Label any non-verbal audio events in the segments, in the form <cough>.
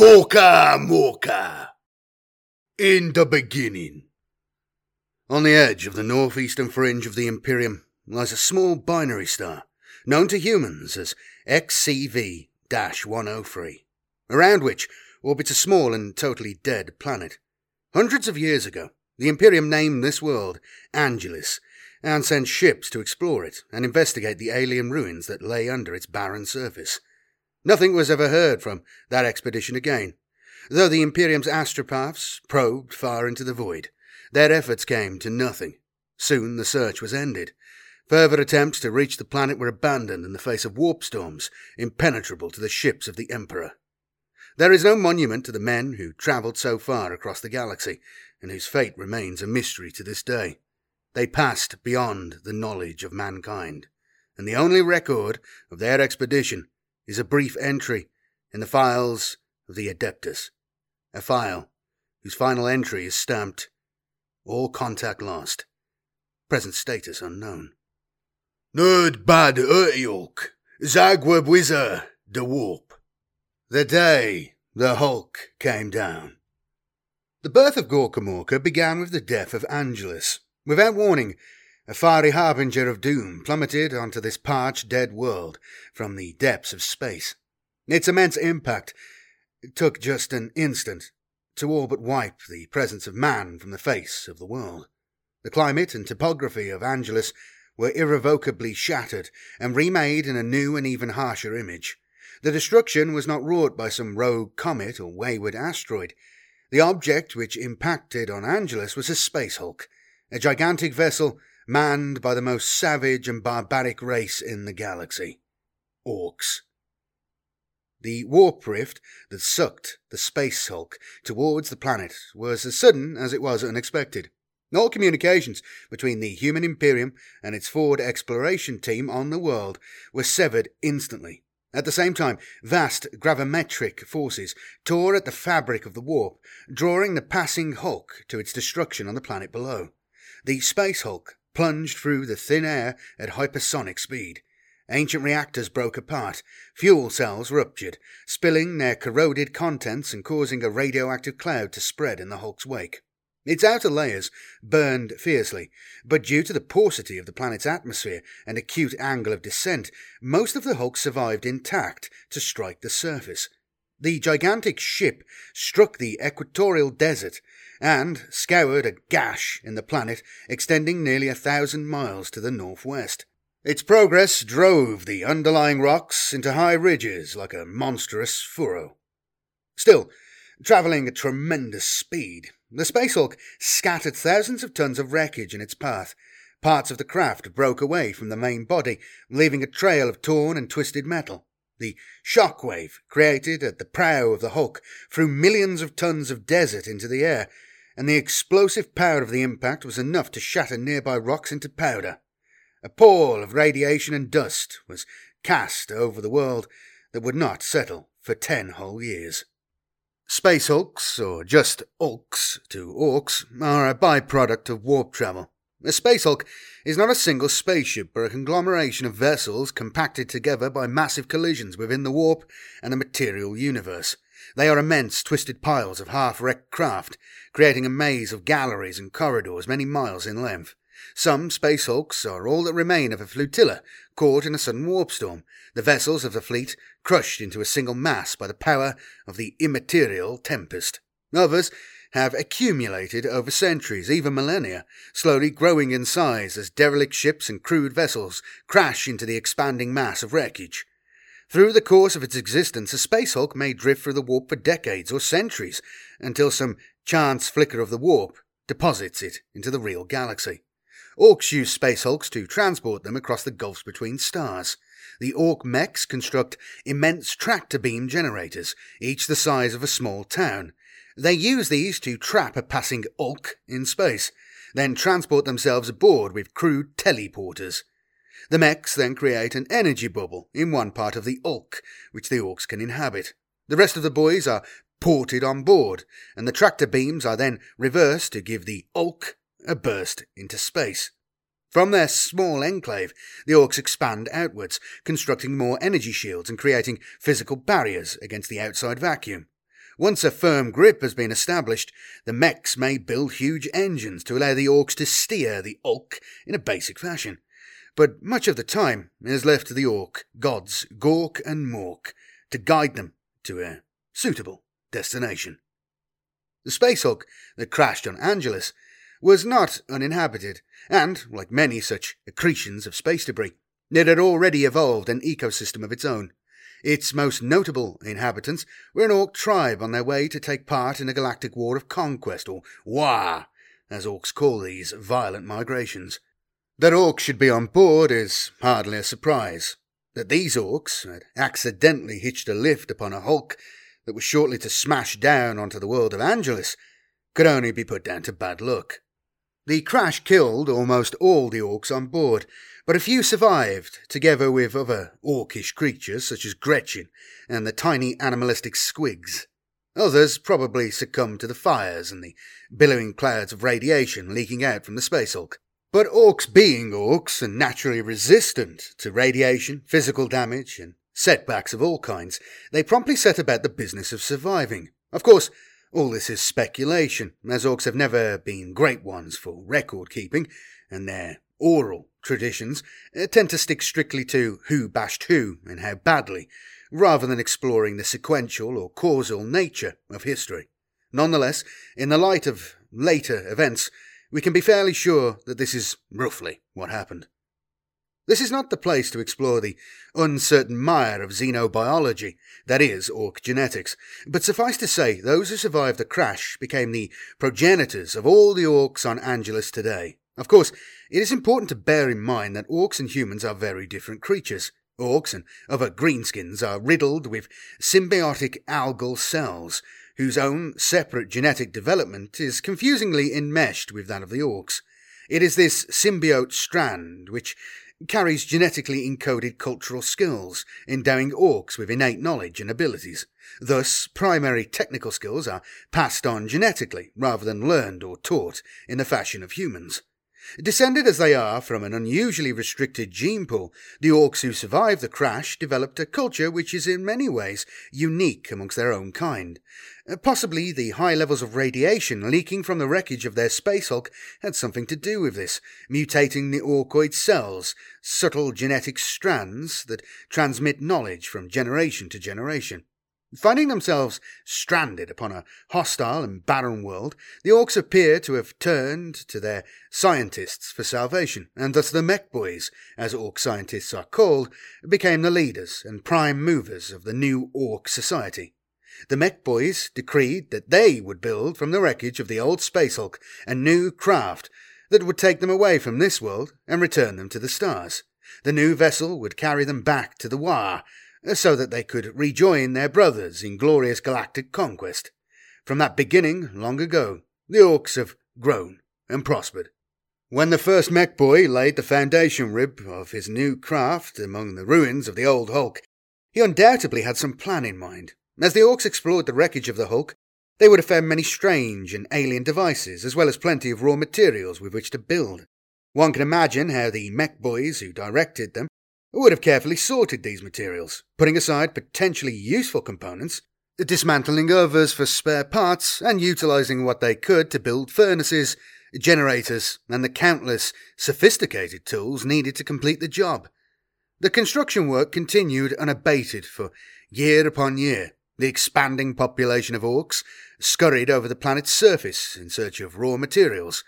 Gorka Morka. In the beginning. On the edge of the northeastern fringe of the Imperium lies a small binary star, known to humans as XCV 103, around which orbits a small and totally dead planet. Hundreds of years ago, the Imperium named this world Angelus and sent ships to explore it and investigate the alien ruins that lay under its barren surface. Nothing was ever heard from that expedition again, though the Imperium's astropaths probed far into the void. Their efforts came to nothing. Soon the search was ended. Further attempts to reach the planet were abandoned in the face of warp storms impenetrable to the ships of the Emperor. There is no monument to the men who travelled so far across the galaxy, and whose fate remains a mystery to this day. They passed beyond the knowledge of mankind, and the only record of their expedition is a brief entry in the files of the Adeptus, a file whose final entry is stamped All contact lost. Present status unknown. Nerd bad Urtiok, Zagweb Wizard, the Warp. The day the Hulk came down. The birth of Gorkamorka began with the death of Angelus. Without warning, a fiery harbinger of doom plummeted onto this parched, dead world from the depths of space. Its immense impact took just an instant to all but wipe the presence of man from the face of the world. The climate and topography of Angelus were irrevocably shattered and remade in a new and even harsher image. The destruction was not wrought by some rogue comet or wayward asteroid. The object which impacted on Angelus was a space hulk, a gigantic vessel manned by the most savage and barbaric race in the galaxy orcs. The warp rift that sucked the space hulk towards the planet was as sudden as it was unexpected. All communications between the human Imperium and its forward exploration team on the world were severed instantly. At the same time, vast gravimetric forces tore at the fabric of the warp, drawing the passing hulk to its destruction on the planet below. The space hulk plunged through the thin air at hypersonic speed. Ancient reactors broke apart, fuel cells ruptured, spilling their corroded contents and causing a radioactive cloud to spread in the Hulk's wake. Its outer layers burned fiercely, but due to the paucity of the planet's atmosphere and acute angle of descent, most of the Hulk survived intact to strike the surface. The gigantic ship struck the equatorial desert and scoured a gash in the planet extending nearly a thousand miles to the northwest. Its progress drove the underlying rocks into high ridges like a monstrous furrow. Still, travelling at tremendous speed, the Space Hulk scattered thousands of tons of wreckage in its path. Parts of the craft broke away from the main body, leaving a trail of torn and twisted metal. The shock wave created at the prow of the Hulk threw millions of tons of desert into the air, and the explosive power of the impact was enough to shatter nearby rocks into powder. A pall of radiation and dust was cast over the world that would not settle for ten whole years. Space hulks, or just hulks to orcs, are a byproduct of warp travel. A space hulk is not a single spaceship, but a conglomeration of vessels compacted together by massive collisions within the warp and the material universe. They are immense, twisted piles of half wrecked craft, creating a maze of galleries and corridors many miles in length. Some space hulks are all that remain of a flotilla caught in a sudden warp storm, the vessels of the fleet crushed into a single mass by the power of the immaterial tempest. Others have accumulated over centuries, even millennia, slowly growing in size as derelict ships and crude vessels crash into the expanding mass of wreckage. Through the course of its existence, a space hulk may drift through the warp for decades or centuries until some chance flicker of the warp deposits it into the real galaxy. Orcs use space hulks to transport them across the gulfs between stars. The orc mechs construct immense tractor beam generators, each the size of a small town. They use these to trap a passing orc in space, then transport themselves aboard with crude teleporters. The mechs then create an energy bubble in one part of the Ulk, which the orcs can inhabit. The rest of the boys are ported on board, and the tractor beams are then reversed to give the Ulk a burst into space. From their small enclave, the orcs expand outwards, constructing more energy shields and creating physical barriers against the outside vacuum. Once a firm grip has been established, the mechs may build huge engines to allow the orcs to steer the Ulk in a basic fashion. But much of the time is left to the orc gods Gork and Mork to guide them to a suitable destination. The Space Hulk that crashed on Angelus was not uninhabited, and, like many such accretions of space debris, it had already evolved an ecosystem of its own. Its most notable inhabitants were an orc tribe on their way to take part in a galactic war of conquest, or war, as orcs call these violent migrations. That orcs should be on board is hardly a surprise. That these orcs had accidentally hitched a lift upon a hulk that was shortly to smash down onto the world of Angelus could only be put down to bad luck. The crash killed almost all the orcs on board, but a few survived, together with other orcish creatures such as Gretchin and the tiny animalistic squigs. Others probably succumbed to the fires and the billowing clouds of radiation leaking out from the Space Hulk. But orcs being orcs and naturally resistant to radiation, physical damage, and setbacks of all kinds, they promptly set about the business of surviving. Of course, all this is speculation, as orcs have never been great ones for record keeping, and their oral traditions uh, tend to stick strictly to who bashed who and how badly, rather than exploring the sequential or causal nature of history. Nonetheless, in the light of later events, we can be fairly sure that this is roughly what happened. This is not the place to explore the uncertain mire of xenobiology, that is, orc genetics, but suffice to say, those who survived the crash became the progenitors of all the orcs on Angelus today. Of course, it is important to bear in mind that orcs and humans are very different creatures. Orcs and other greenskins are riddled with symbiotic algal cells, whose own separate genetic development is confusingly enmeshed with that of the orcs. It is this symbiote strand which carries genetically encoded cultural skills, endowing orcs with innate knowledge and abilities. Thus, primary technical skills are passed on genetically rather than learned or taught in the fashion of humans. Descended as they are from an unusually restricted gene pool, the orcs who survived the crash developed a culture which is in many ways unique amongst their own kind. Uh, possibly the high levels of radiation leaking from the wreckage of their space hulk had something to do with this, mutating the orcoid cells, subtle genetic strands that transmit knowledge from generation to generation. Finding themselves stranded upon a hostile and barren world, the orcs appear to have turned to their scientists for salvation, and thus the mech boys, as orc scientists are called, became the leaders and prime movers of the new orc society. The mech boys decreed that they would build from the wreckage of the old Space Hulk a new craft that would take them away from this world and return them to the stars. The new vessel would carry them back to the War, so that they could rejoin their brothers in glorious galactic conquest. From that beginning, long ago, the orcs have grown and prospered. When the first mech boy laid the foundation rib of his new craft among the ruins of the old Hulk, he undoubtedly had some plan in mind. As the orcs explored the wreckage of the Hulk, they would have found many strange and alien devices, as well as plenty of raw materials with which to build. One can imagine how the mech boys who directed them would have carefully sorted these materials, putting aside potentially useful components, dismantling others for spare parts, and utilizing what they could to build furnaces, generators, and the countless sophisticated tools needed to complete the job. The construction work continued unabated for year upon year. The expanding population of orcs scurried over the planet's surface in search of raw materials.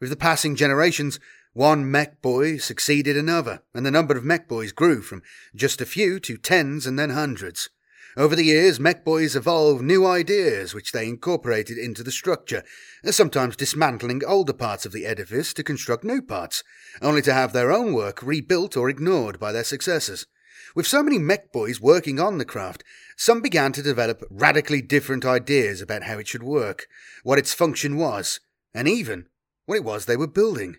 With the passing generations, one mech boy succeeded another, and the number of mech boys grew from just a few to tens and then hundreds. Over the years, mech boys evolved new ideas which they incorporated into the structure, uh, sometimes dismantling older parts of the edifice to construct new parts, only to have their own work rebuilt or ignored by their successors. With so many mech boys working on the craft, some began to develop radically different ideas about how it should work, what its function was, and even what it was they were building.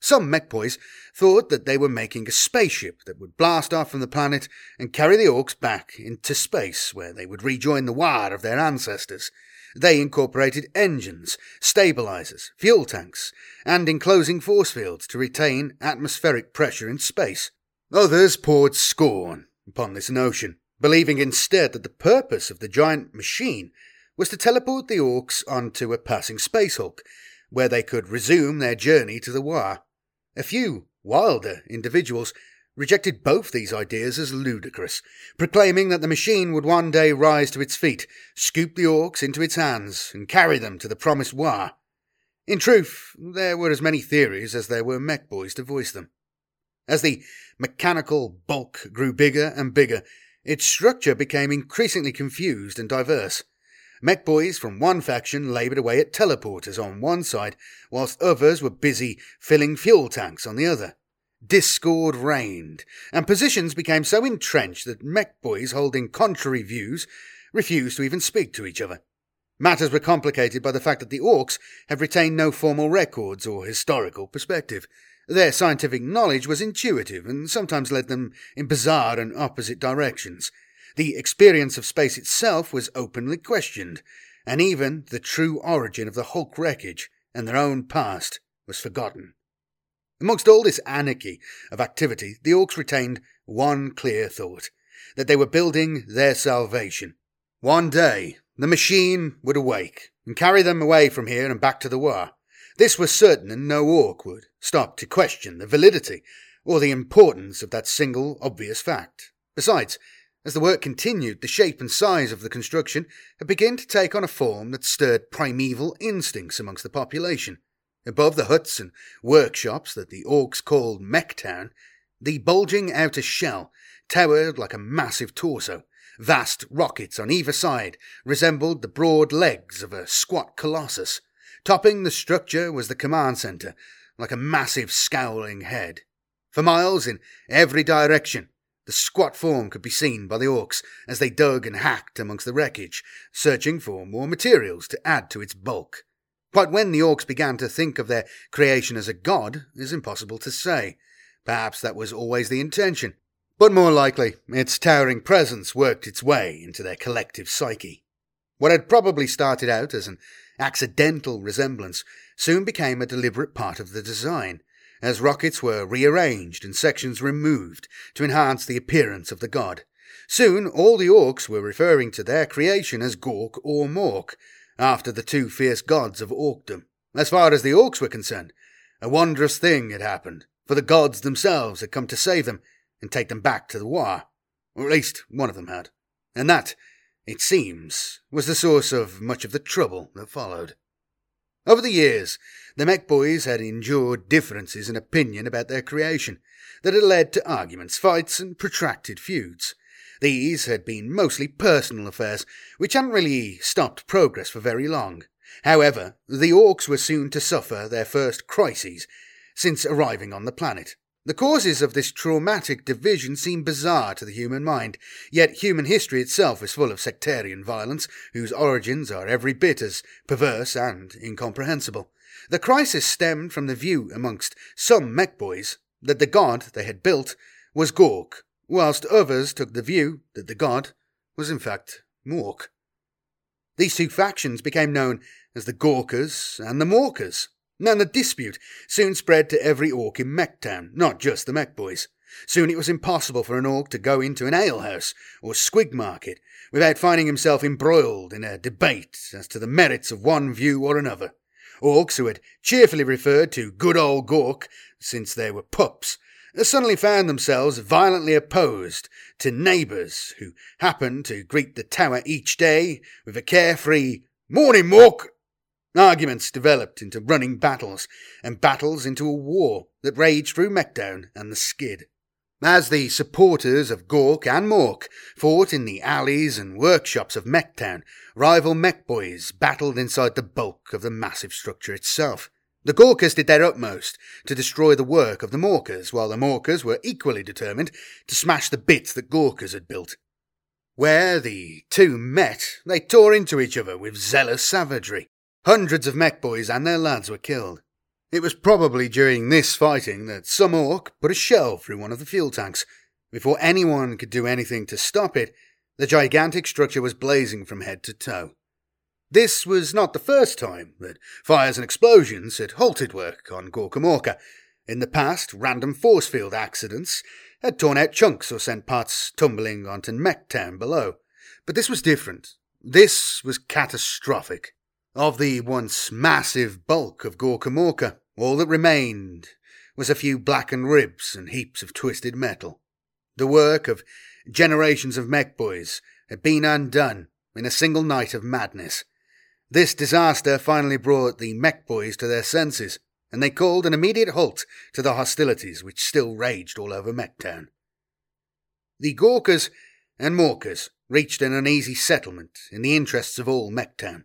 Some mechboys thought that they were making a spaceship that would blast off from the planet and carry the orcs back into space, where they would rejoin the war of their ancestors. They incorporated engines, stabilizers, fuel tanks, and enclosing force fields to retain atmospheric pressure in space. Others poured scorn upon this notion, believing instead that the purpose of the giant machine was to teleport the orcs onto a passing space hulk, where they could resume their journey to the Wa. A few wilder individuals rejected both these ideas as ludicrous, proclaiming that the machine would one day rise to its feet, scoop the orcs into its hands, and carry them to the promised Wa. In truth, there were as many theories as there were mech boys to voice them. As the mechanical bulk grew bigger and bigger, its structure became increasingly confused and diverse. Mech boys from one faction laboured away at teleporters on one side, whilst others were busy filling fuel tanks on the other. Discord reigned, and positions became so entrenched that mech boys holding contrary views refused to even speak to each other. Matters were complicated by the fact that the Orcs have retained no formal records or historical perspective. Their scientific knowledge was intuitive and sometimes led them in bizarre and opposite directions. The experience of space itself was openly questioned, and even the true origin of the Hulk wreckage and their own past was forgotten. Amongst all this anarchy of activity, the Orcs retained one clear thought that they were building their salvation. One day, the machine would awake and carry them away from here and back to the war. This was certain, and no orc would stop to question the validity or the importance of that single obvious fact. Besides, as the work continued, the shape and size of the construction had begun to take on a form that stirred primeval instincts amongst the population. Above the huts and workshops that the orcs called Mechtown, the bulging outer shell towered like a massive torso. Vast rockets on either side resembled the broad legs of a squat colossus. Topping the structure was the command center, like a massive scowling head. For miles in every direction, the squat form could be seen by the orcs as they dug and hacked amongst the wreckage, searching for more materials to add to its bulk. Quite when the orcs began to think of their creation as a god is impossible to say. Perhaps that was always the intention, but more likely its towering presence worked its way into their collective psyche. What had probably started out as an accidental resemblance soon became a deliberate part of the design, as rockets were rearranged and sections removed to enhance the appearance of the god. Soon all the orcs were referring to their creation as Gork or Mork, after the two fierce gods of Orkdom. As far as the orcs were concerned, a wondrous thing had happened, for the gods themselves had come to save them and take them back to the war. Or at least one of them had. And that, it seems, was the source of much of the trouble that followed. Over the years, the Mech Boys had endured differences in opinion about their creation that had led to arguments, fights, and protracted feuds. These had been mostly personal affairs, which hadn't really stopped progress for very long. However, the Orcs were soon to suffer their first crises since arriving on the planet. The causes of this traumatic division seem bizarre to the human mind, yet human history itself is full of sectarian violence, whose origins are every bit as perverse and incomprehensible. The crisis stemmed from the view amongst some mech boys that the god they had built was Gork, whilst others took the view that the god was in fact Mork. These two factions became known as the Gorkers and the Morkers, and the dispute soon spread to every orc in Mechtown, not just the Mech boys. Soon it was impossible for an orc to go into an alehouse or squig market without finding himself embroiled in a debate as to the merits of one view or another. Orcs who had cheerfully referred to good old Gork since they were pups suddenly found themselves violently opposed to neighbours who happened to greet the tower each day with a carefree Morning, Mork! Arguments developed into running battles, and battles into a war that raged through Mechtown and the Skid. As the supporters of Gork and Mork fought in the alleys and workshops of Mechtown, rival mech boys battled inside the bulk of the massive structure itself. The Gorkers did their utmost to destroy the work of the Morkers, while the Morkers were equally determined to smash the bits that Gorkers had built. Where the two met, they tore into each other with zealous savagery. Hundreds of mech boys and their lads were killed. It was probably during this fighting that some orc put a shell through one of the fuel tanks. Before anyone could do anything to stop it, the gigantic structure was blazing from head to toe. This was not the first time that fires and explosions had halted work on Gorka Morka. In the past, random force field accidents had torn out chunks or sent parts tumbling onto Mech Town below. But this was different. This was catastrophic. Of the once massive bulk of Gorka Morka, all that remained was a few blackened ribs and heaps of twisted metal. The work of generations of mech boys had been undone in a single night of madness. This disaster finally brought the mech boys to their senses, and they called an immediate halt to the hostilities which still raged all over Mechtown. The Gorkas and Morkas reached an uneasy settlement in the interests of all Mechtown.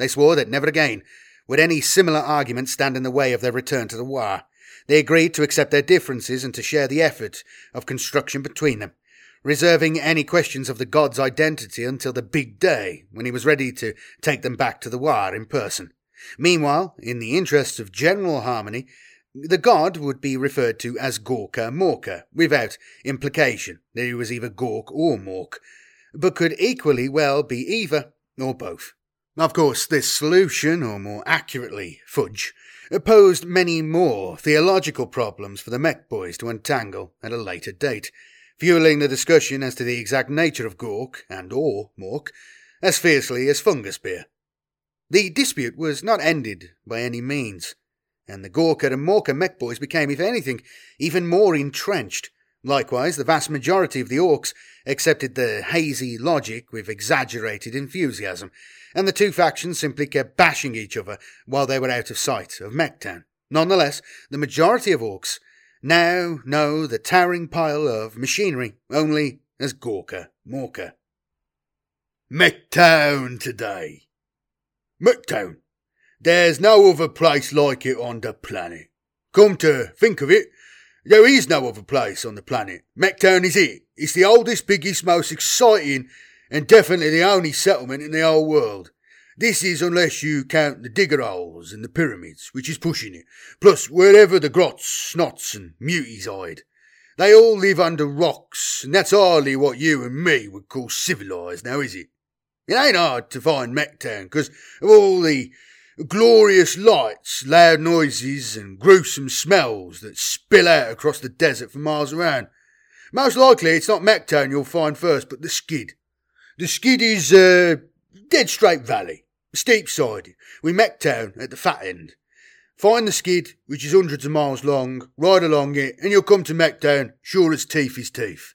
They swore that never again would any similar argument stand in the way of their return to the war. They agreed to accept their differences and to share the effort of construction between them, reserving any questions of the god's identity until the big day when he was ready to take them back to the war in person. Meanwhile, in the interests of general harmony, the god would be referred to as Gorka Morka, without implication that he was either Gork or Mork, but could equally well be either or both. Of course, this solution, or more accurately, fudge, posed many more theological problems for the mech boys to untangle at a later date, fueling the discussion as to the exact nature of Gork and or Mork as fiercely as fungus beer. The dispute was not ended by any means, and the Gorka and Morka mech boys became, if anything, even more entrenched, Likewise, the vast majority of the orcs accepted the hazy logic with exaggerated enthusiasm, and the two factions simply kept bashing each other while they were out of sight of Mechtown. Nonetheless, the majority of orcs now know the towering pile of machinery only as Gorka Morka. Mechtown today. Mechtown. There's no other place like it on the planet. Come to think of it, there is no other place on the planet. Mechtown is it. It's the oldest, biggest, most exciting, and definitely the only settlement in the whole world. This is unless you count the digger holes and the pyramids, which is pushing it, plus wherever the grots, snots, and muties hide. They all live under rocks, and that's hardly what you and me would call civilised, now is it? It ain't hard to find Mechtown, because of all the glorious lights, loud noises, and gruesome smells that spill out across the desert for miles around. Most likely it's not Mechtown you'll find first, but the skid. The skid is uh, dead straight valley, steep sided, with Mechtown at the fat end. Find the skid, which is hundreds of miles long, ride along it, and you'll come to Mechtown, sure as teeth is teeth.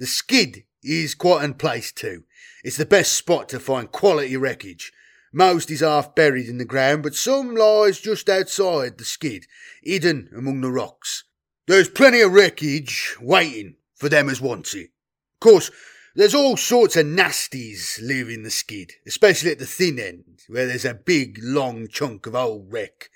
The skid is quite in place too. It's the best spot to find quality wreckage, most is half buried in the ground, but some lies just outside the skid, hidden among the rocks. There's plenty of wreckage waiting for them as wants it. Of course, there's all sorts of nasties live in the skid, especially at the thin end, where there's a big, long chunk of old wreck.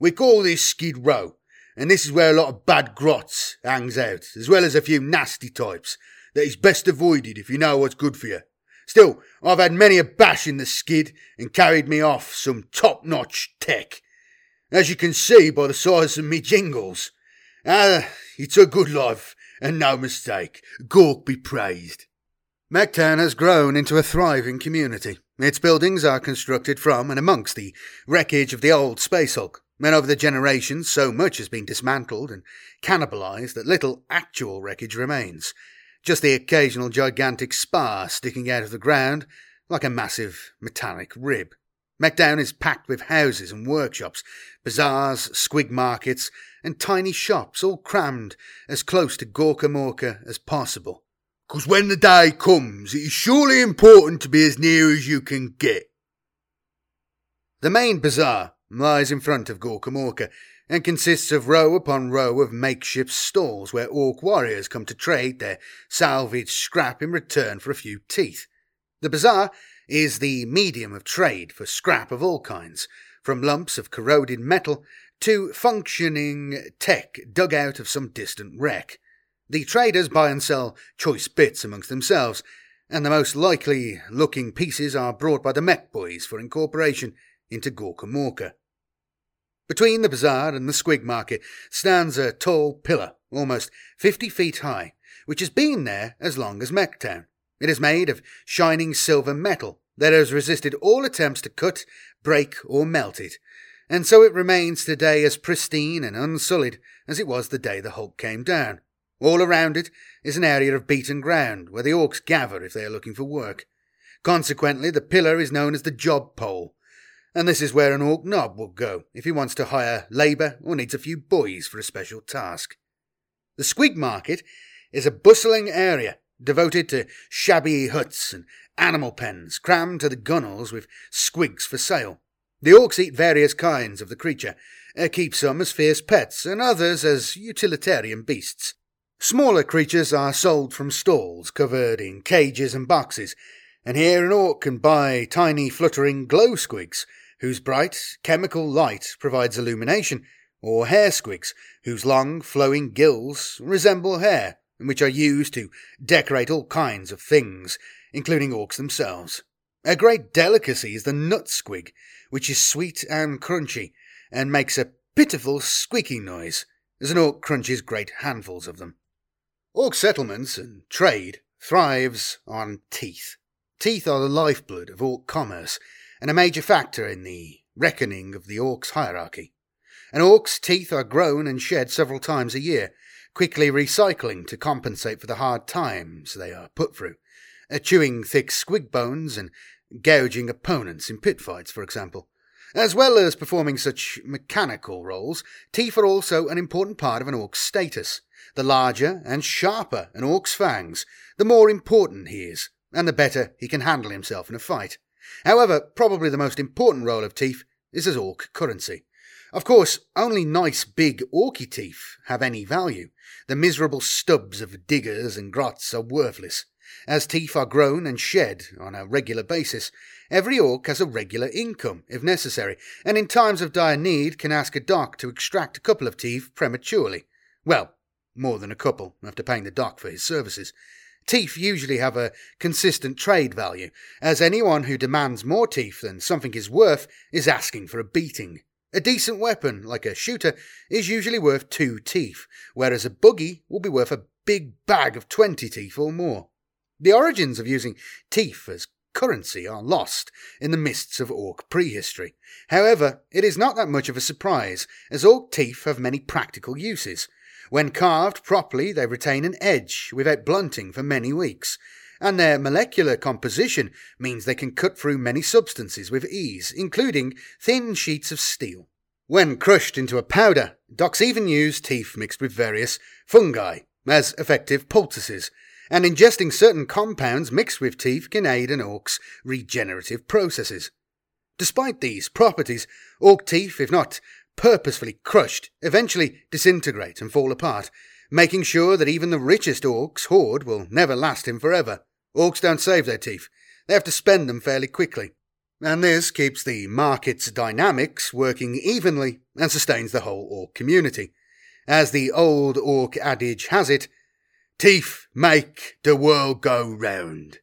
We call this Skid Row, and this is where a lot of bad grots hangs out, as well as a few nasty types that is best avoided if you know what's good for you. Still, I've had many a bash in the skid and carried me off some top-notch tech. As you can see by the size of me jingles. Ah, it's a good life, and no mistake. Gork be praised. Mechtown has grown into a thriving community. Its buildings are constructed from and amongst the wreckage of the old Space Hulk, and over the generations so much has been dismantled and cannibalized that little actual wreckage remains just the occasional gigantic spar sticking out of the ground like a massive metallic rib. Mechtown is packed with houses and workshops, bazaars, squig markets, and tiny shops, all crammed as close to Gorka Morka as possible. Because when the day comes, it is surely important to be as near as you can get. The main bazaar lies in front of Gorka Morka, and consists of row upon row of makeshift stalls where orc warriors come to trade their salvaged scrap in return for a few teeth. The bazaar is the medium of trade for scrap of all kinds, from lumps of corroded metal to functioning tech dug out of some distant wreck. The traders buy and sell choice bits amongst themselves, and the most likely looking pieces are brought by the mech boys for incorporation into Gorka Morka. Between the bazaar and the squig market stands a tall pillar, almost fifty feet high, which has been there as long as Mechtown. It is made of shining silver metal that has resisted all attempts to cut, break, or melt it, and so it remains today as pristine and unsullied as it was the day the Hulk came down. All around it is an area of beaten ground where the orcs gather if they are looking for work. Consequently, the pillar is known as the job pole, and this is where an orc nob will go if he wants to hire labour or needs a few boys for a special task. The Squig Market is a bustling area devoted to shabby huts and animal pens crammed to the gunnels with squigs for sale. The orcs eat various kinds of the creature, keep some as fierce pets and others as utilitarian beasts. Smaller creatures are sold from stalls covered in cages and boxes, and here an orc can buy tiny fluttering glow squigs whose bright chemical light provides illumination, or hair squigs whose long flowing gills resemble hair and which are used to decorate all kinds of things, including orcs themselves. A great delicacy is the nut squig, which is sweet and crunchy, and makes a pitiful squeaking noise as an orc crunches great handfuls of them. Orc settlements and trade thrives on teeth. Teeth are the lifeblood of orc commerce, and a major factor in the reckoning of the orc's hierarchy. An orc's teeth are grown and shed several times a year, quickly recycling to compensate for the hard times they are put through, uh, chewing thick squig bones and gouging opponents in pit fights, for example. As well as performing such mechanical roles, teeth are also an important part of an orc's status. The larger and sharper an orc's fangs, the more important he is, and the better he can handle himself in a fight. However, probably the most important role of teeth is as orc currency. Of course, only nice big orky teeth have any value. The miserable stubs of diggers and grots are worthless. As teeth are grown and shed on a regular basis, every orc has a regular income, if necessary, and in times of dire need can ask a doc to extract a couple of teeth prematurely. Well, more than a couple, after paying the doc for his services. Teeth usually have a consistent trade value, as anyone who demands more teeth than something is worth is asking for a beating. A decent weapon, like a shooter, is usually worth two teeth, whereas a buggy will be worth a big bag of 20 teeth or more. The origins of using teeth as currency are lost in the mists of orc prehistory. However, it is not that much of a surprise, as orc teeth have many practical uses. When carved properly, they retain an edge without blunting for many weeks, and their molecular composition means they can cut through many substances with ease, including thin sheets of steel. When crushed into a powder, docs even use teeth mixed with various fungi as effective poultices, and ingesting certain compounds mixed with teeth can aid an orc's regenerative processes. Despite these properties, orc teeth, if not purposefully crushed, eventually disintegrate and fall apart, making sure that even the richest orc's hoard will never last him forever. Orcs don't save their teeth. They have to spend them fairly quickly. And this keeps the market's dynamics working evenly and sustains the whole orc community. As the old orc adage has it, teeth make the world go round.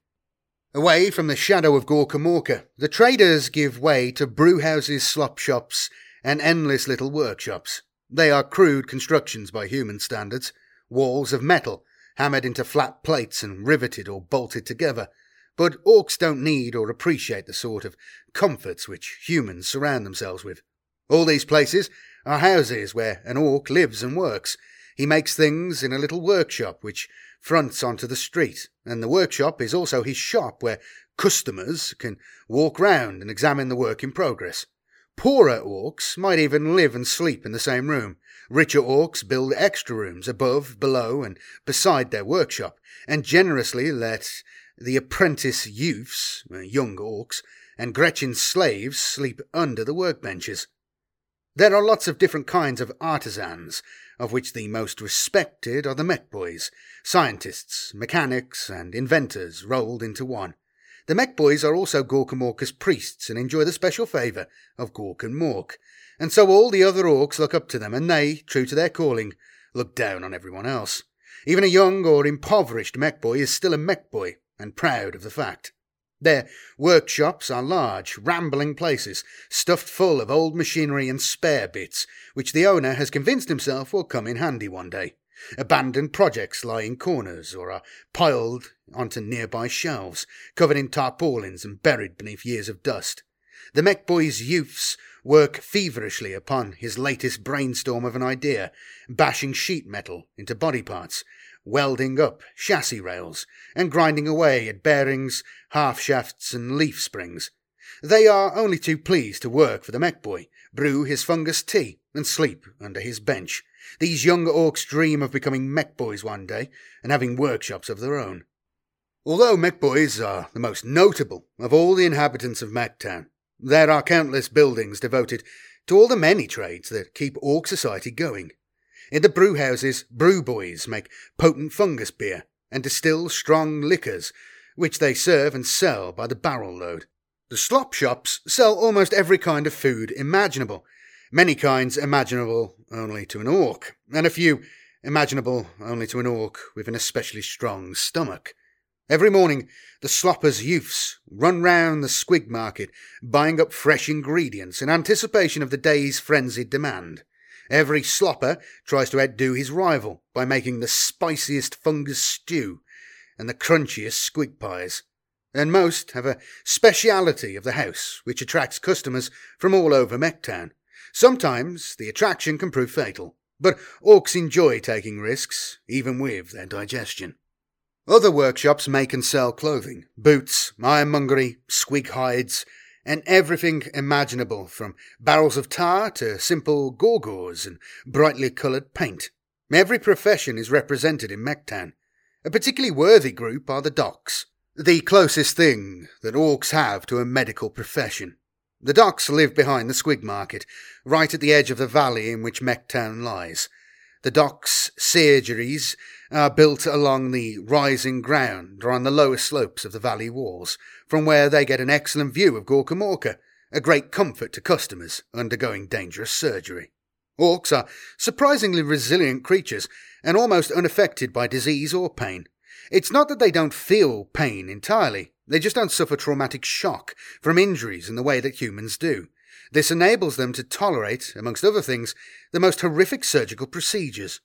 Away from the shadow of Gorkamorka, the traders give way to brewhouses, slop shops, and endless little workshops. They are crude constructions by human standards, walls of metal hammered into flat plates and riveted or bolted together. But orcs don't need or appreciate the sort of comforts which humans surround themselves with. All these places are houses where an orc lives and works. He makes things in a little workshop which fronts onto the street, and the workshop is also his shop where customers can walk round and examine the work in progress. Poorer orcs might even live and sleep in the same room, Richer orcs build extra rooms above, below, and beside their workshop, and generously let the apprentice youths, uh, young orcs, and Gretchin's slaves sleep under the workbenches. There are lots of different kinds of artisans, of which the most respected are the mech boys, scientists, mechanics, and inventors rolled into one. The mech boys are also Gorkamorka's priests and enjoy the special favour of Gorkan Mork, and so all the other orcs look up to them, and they, true to their calling, look down on everyone else. Even a young or impoverished mech boy is still a mech boy, and proud of the fact. Their workshops are large, rambling places, stuffed full of old machinery and spare bits, which the owner has convinced himself will come in handy one day. Abandoned projects lie in corners or are piled onto nearby shelves, covered in tarpaulins and buried beneath years of dust. The mech boy's youths work feverishly upon his latest brainstorm of an idea, bashing sheet metal into body parts, welding up chassis rails and grinding away at bearings, half shafts, and leaf springs. They are only too pleased to work for the mech boy, brew his fungus tea, and sleep under his bench. These young orcs dream of becoming mech boys one day and having workshops of their own. Although mech boys are the most notable of all the inhabitants of Mechtown, there are countless buildings devoted to all the many trades that keep Orc society going. In the brewhouses, brew boys make potent fungus beer and distill strong liquors, which they serve and sell by the barrel load. The slop shops sell almost every kind of food imaginable, many kinds imaginable only to an orc, and a few imaginable only to an orc with an especially strong stomach. Every morning, the sloppers' youths run round the squig market, buying up fresh ingredients in anticipation of the day's frenzied demand. Every slopper tries to outdo his rival by making the spiciest fungus stew and the crunchiest squig pies. And most have a speciality of the house which attracts customers from all over Mechtown. Sometimes the attraction can prove fatal, but orcs enjoy taking risks, even with their digestion. Other workshops make and sell clothing, boots, ironmongery, squig hides, and everything imaginable from barrels of tar to simple gorgors and brightly coloured paint. Every profession is represented in Mechtown. A particularly worthy group are the docs, the closest thing that orcs have to a medical profession. The docs live behind the squig market, right at the edge of the valley in which Mechtown lies. The docs' surgeries are built along the rising ground or on the lower slopes of the valley walls, from where they get an excellent view of Gorkamorka, a great comfort to customers undergoing dangerous surgery. Orcs are surprisingly resilient creatures and almost unaffected by disease or pain. It's not that they don't feel pain entirely, they just don't suffer traumatic shock from injuries in the way that humans do. This enables them to tolerate, amongst other things, the most horrific surgical procedures.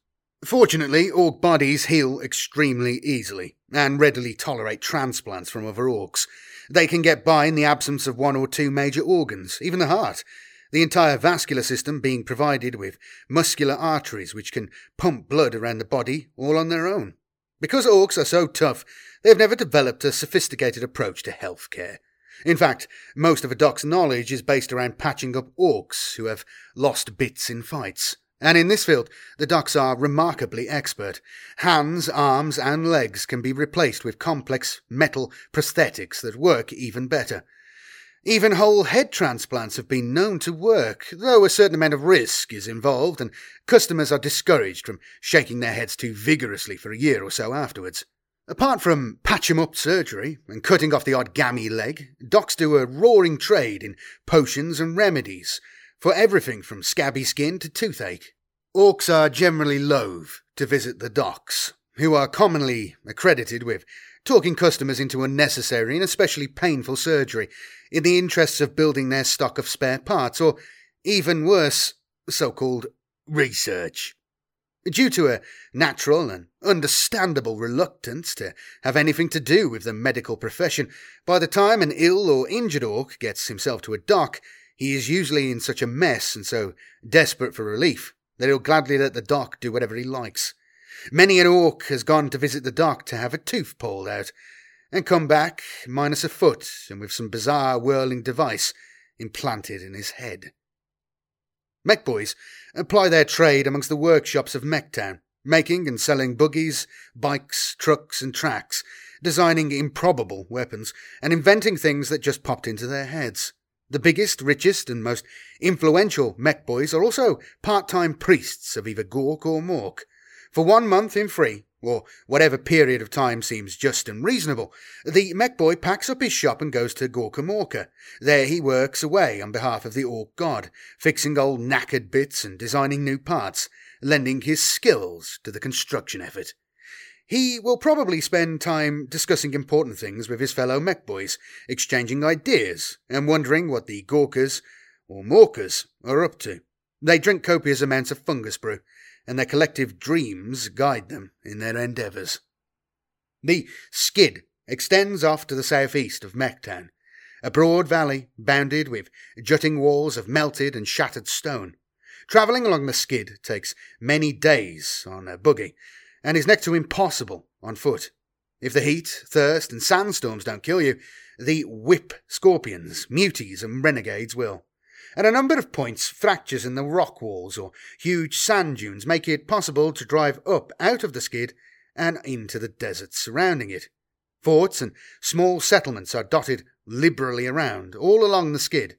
Fortunately, orc bodies heal extremely easily and readily tolerate transplants from other orcs. They can get by in the absence of one or two major organs, even the heart, the entire vascular system being provided with muscular arteries which can pump blood around the body all on their own. Because orcs are so tough, they have never developed a sophisticated approach to healthcare. In fact, most of a doc's knowledge is based around patching up orcs who have lost bits in fights. And in this field, the docs are remarkably expert. Hands, arms, and legs can be replaced with complex metal prosthetics that work even better. Even whole head transplants have been known to work, though a certain amount of risk is involved, and customers are discouraged from shaking their heads too vigorously for a year or so afterwards. Apart from patch 'em up surgery and cutting off the odd gammy leg, docs do a roaring trade in potions and remedies for everything from scabby skin to toothache. Orcs are generally loath to visit the docs, who are commonly accredited with talking customers into unnecessary and especially painful surgery in the interests of building their stock of spare parts, or even worse, so called research. Due to a natural and understandable reluctance to have anything to do with the medical profession, by the time an ill or injured orc gets himself to a doc, he is usually in such a mess and so desperate for relief that he'll gladly let the doc do whatever he likes. Many an orc has gone to visit the doc to have a tooth pulled out, and come back minus a foot and with some bizarre whirling device implanted in his head. Mech boys apply their trade amongst the workshops of Mechtown, making and selling buggies, bikes, trucks, and tracks, designing improbable weapons, and inventing things that just popped into their heads. The biggest, richest, and most influential mech boys are also part time priests of either Gork or Mork. For one month in free, or whatever period of time seems just and reasonable, the mech boy packs up his shop and goes to Gorka Morka. There he works away on behalf of the Orc god, fixing old knackered bits and designing new parts, lending his skills to the construction effort. He will probably spend time discussing important things with his fellow mech boys, exchanging ideas and wondering what the Gorkas or Morkas are up to. They drink copious amounts of fungus brew, and their collective dreams guide them in their endeavours. The skid extends off to the southeast of Mechtown, a broad valley bounded with jutting walls of melted and shattered stone. Travelling along the skid takes many days on a buggy, and is next to impossible on foot. If the heat, thirst, and sandstorms don't kill you, the whip scorpions, muties, and renegades will. At a number of points, fractures in the rock walls or huge sand dunes make it possible to drive up out of the skid and into the deserts surrounding it. Forts and small settlements are dotted liberally around, all along the skid.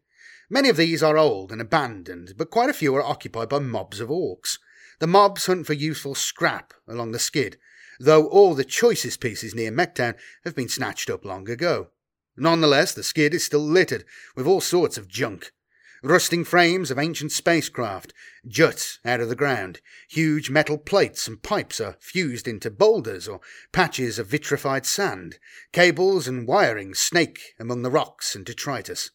Many of these are old and abandoned, but quite a few are occupied by mobs of orcs. The mobs hunt for useful scrap along the skid, though all the choicest pieces near Mechtown have been snatched up long ago. Nonetheless, the skid is still littered with all sorts of junk. Rusting frames of ancient spacecraft jut out of the ground. Huge metal plates and pipes are fused into boulders or patches of vitrified sand. Cables and wiring snake among the rocks and detritus.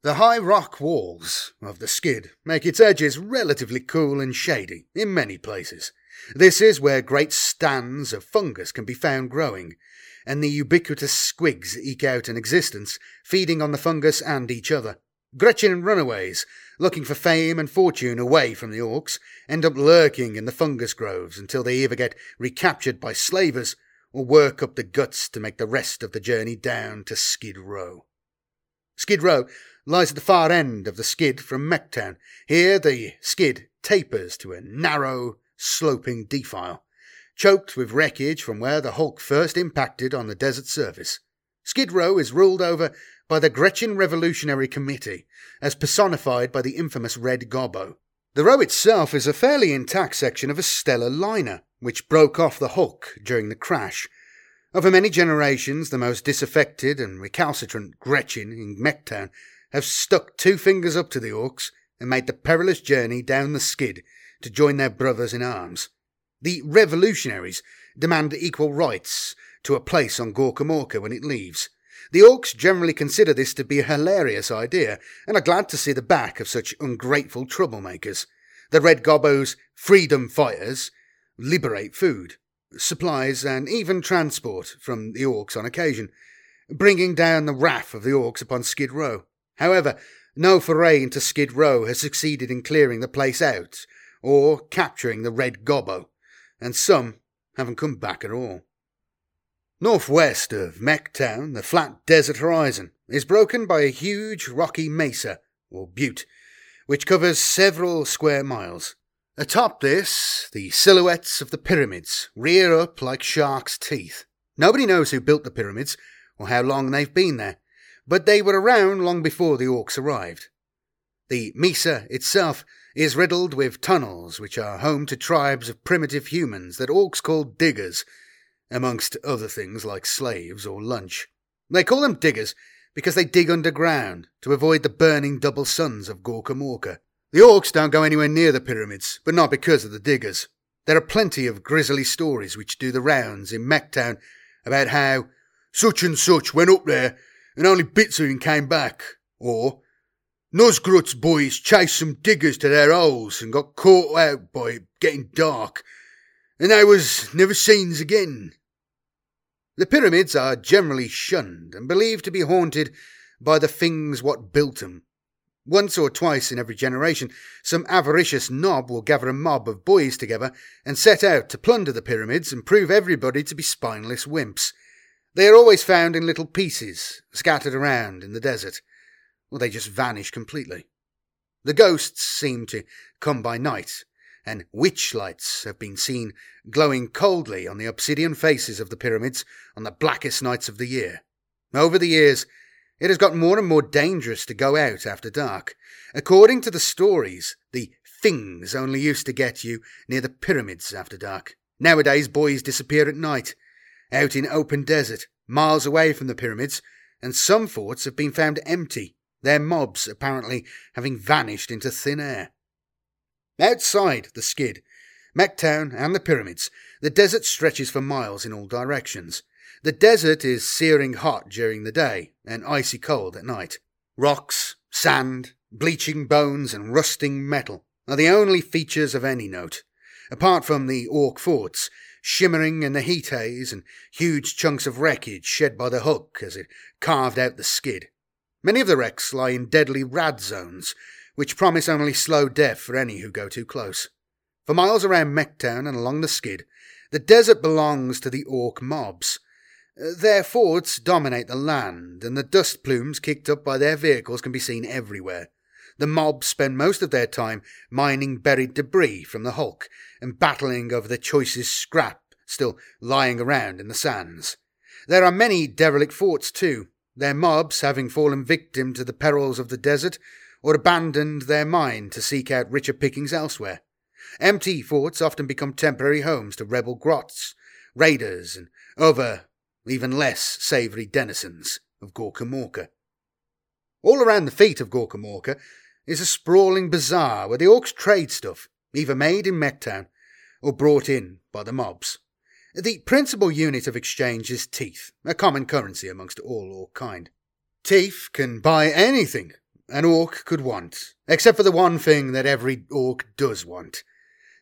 The high rock walls of the skid make its edges relatively cool and shady in many places. This is where great stands of fungus can be found growing, and the ubiquitous squigs eke out an existence, feeding on the fungus and each other. Gretchin runaways, looking for fame and fortune away from the orcs, end up lurking in the fungus groves until they either get recaptured by slavers or work up the guts to make the rest of the journey down to Skid Row. Skid Row lies at the far end of the skid from Mechtown. Here the skid tapers to a narrow, sloping defile, choked with wreckage from where the Hulk first impacted on the desert surface. Skid Row is ruled over by the Gretchin Revolutionary Committee, as personified by the infamous Red Gobbo. The row itself is a fairly intact section of a stellar liner, which broke off the Hulk during the crash. Over many generations, the most disaffected and recalcitrant Gretchin in Mechtown have stuck two fingers up to the Orcs and made the perilous journey down the skid to join their brothers in arms. The revolutionaries demand equal rights to a place on Gorkamorka when it leaves. The Orcs generally consider this to be a hilarious idea and are glad to see the back of such ungrateful troublemakers. The Red Gobbo's freedom fighters liberate food, supplies, and even transport from the Orcs on occasion, bringing down the wrath of the Orcs upon Skid Row. However, no foray into Skid Row has succeeded in clearing the place out or capturing the Red Gobbo, and some haven't come back at all. Northwest of Mechtown, the flat desert horizon is broken by a huge rocky mesa, or butte, which covers several square miles. Atop this, the silhouettes of the pyramids rear up like sharks' teeth. Nobody knows who built the pyramids or how long they've been there, but they were around long before the orcs arrived. The mesa itself is riddled with tunnels which are home to tribes of primitive humans that orcs call diggers amongst other things like slaves or lunch. They call them diggers because they dig underground to avoid the burning double suns of Gorkamorka. The orcs don't go anywhere near the pyramids, but not because of the diggers. There are plenty of grisly stories which do the rounds in Mechtown about how such and such went up there and only bits of him came back. Or, Nosgrut's boys chased some diggers to their holes and got caught out by it getting dark, and they was never seen again. The pyramids are generally shunned and believed to be haunted by the things what built built 'em. Once or twice in every generation, some avaricious knob will gather a mob of boys together and set out to plunder the pyramids and prove everybody to be spineless wimps. They are always found in little pieces, scattered around in the desert, or they just vanish completely. The ghosts seem to come by night, and witch lights have been seen glowing coldly on the obsidian faces of the pyramids on the blackest nights of the year. Over the years, it has got more and more dangerous to go out after dark. According to the stories, the things only used to get you near the pyramids after dark. Nowadays, boys disappear at night, out in open desert, miles away from the pyramids, and some forts have been found empty, their mobs apparently having vanished into thin air. Outside the skid, Mechtown and the pyramids, the desert stretches for miles in all directions. The desert is searing hot during the day and icy cold at night. Rocks, sand, bleaching bones, and rusting metal are the only features of any note. Apart from the orc forts, shimmering in the heat haze and huge chunks of wreckage shed by the Hulk as it carved out the skid. Many of the wrecks lie in deadly rad zones, which promise only slow death for any who go too close. For miles around Mechtown and along the skid, The desert belongs to the orc mobs. Their forts dominate the land, and the dust plumes kicked up by their vehicles can be seen everywhere. The mobs spend most of their time mining buried debris from the hulk and battling over the choicest scrap still lying around in the sands. There are many derelict forts too, their mobs having fallen victim to the perils of the desert or abandoned their mine to seek out richer pickings elsewhere. Empty forts often become temporary homes to rebel grots, raiders, and other, even less savoury denizens of Gorka Morka. All around the feet of Gorka Morka is a sprawling bazaar where the orcs trade stuff, either made in Mechtown or brought in by the mobs. The principal unit of exchange is teeth, a common currency amongst all orc kind. Teeth can buy anything an orc could want, except for the one thing that every orc does want.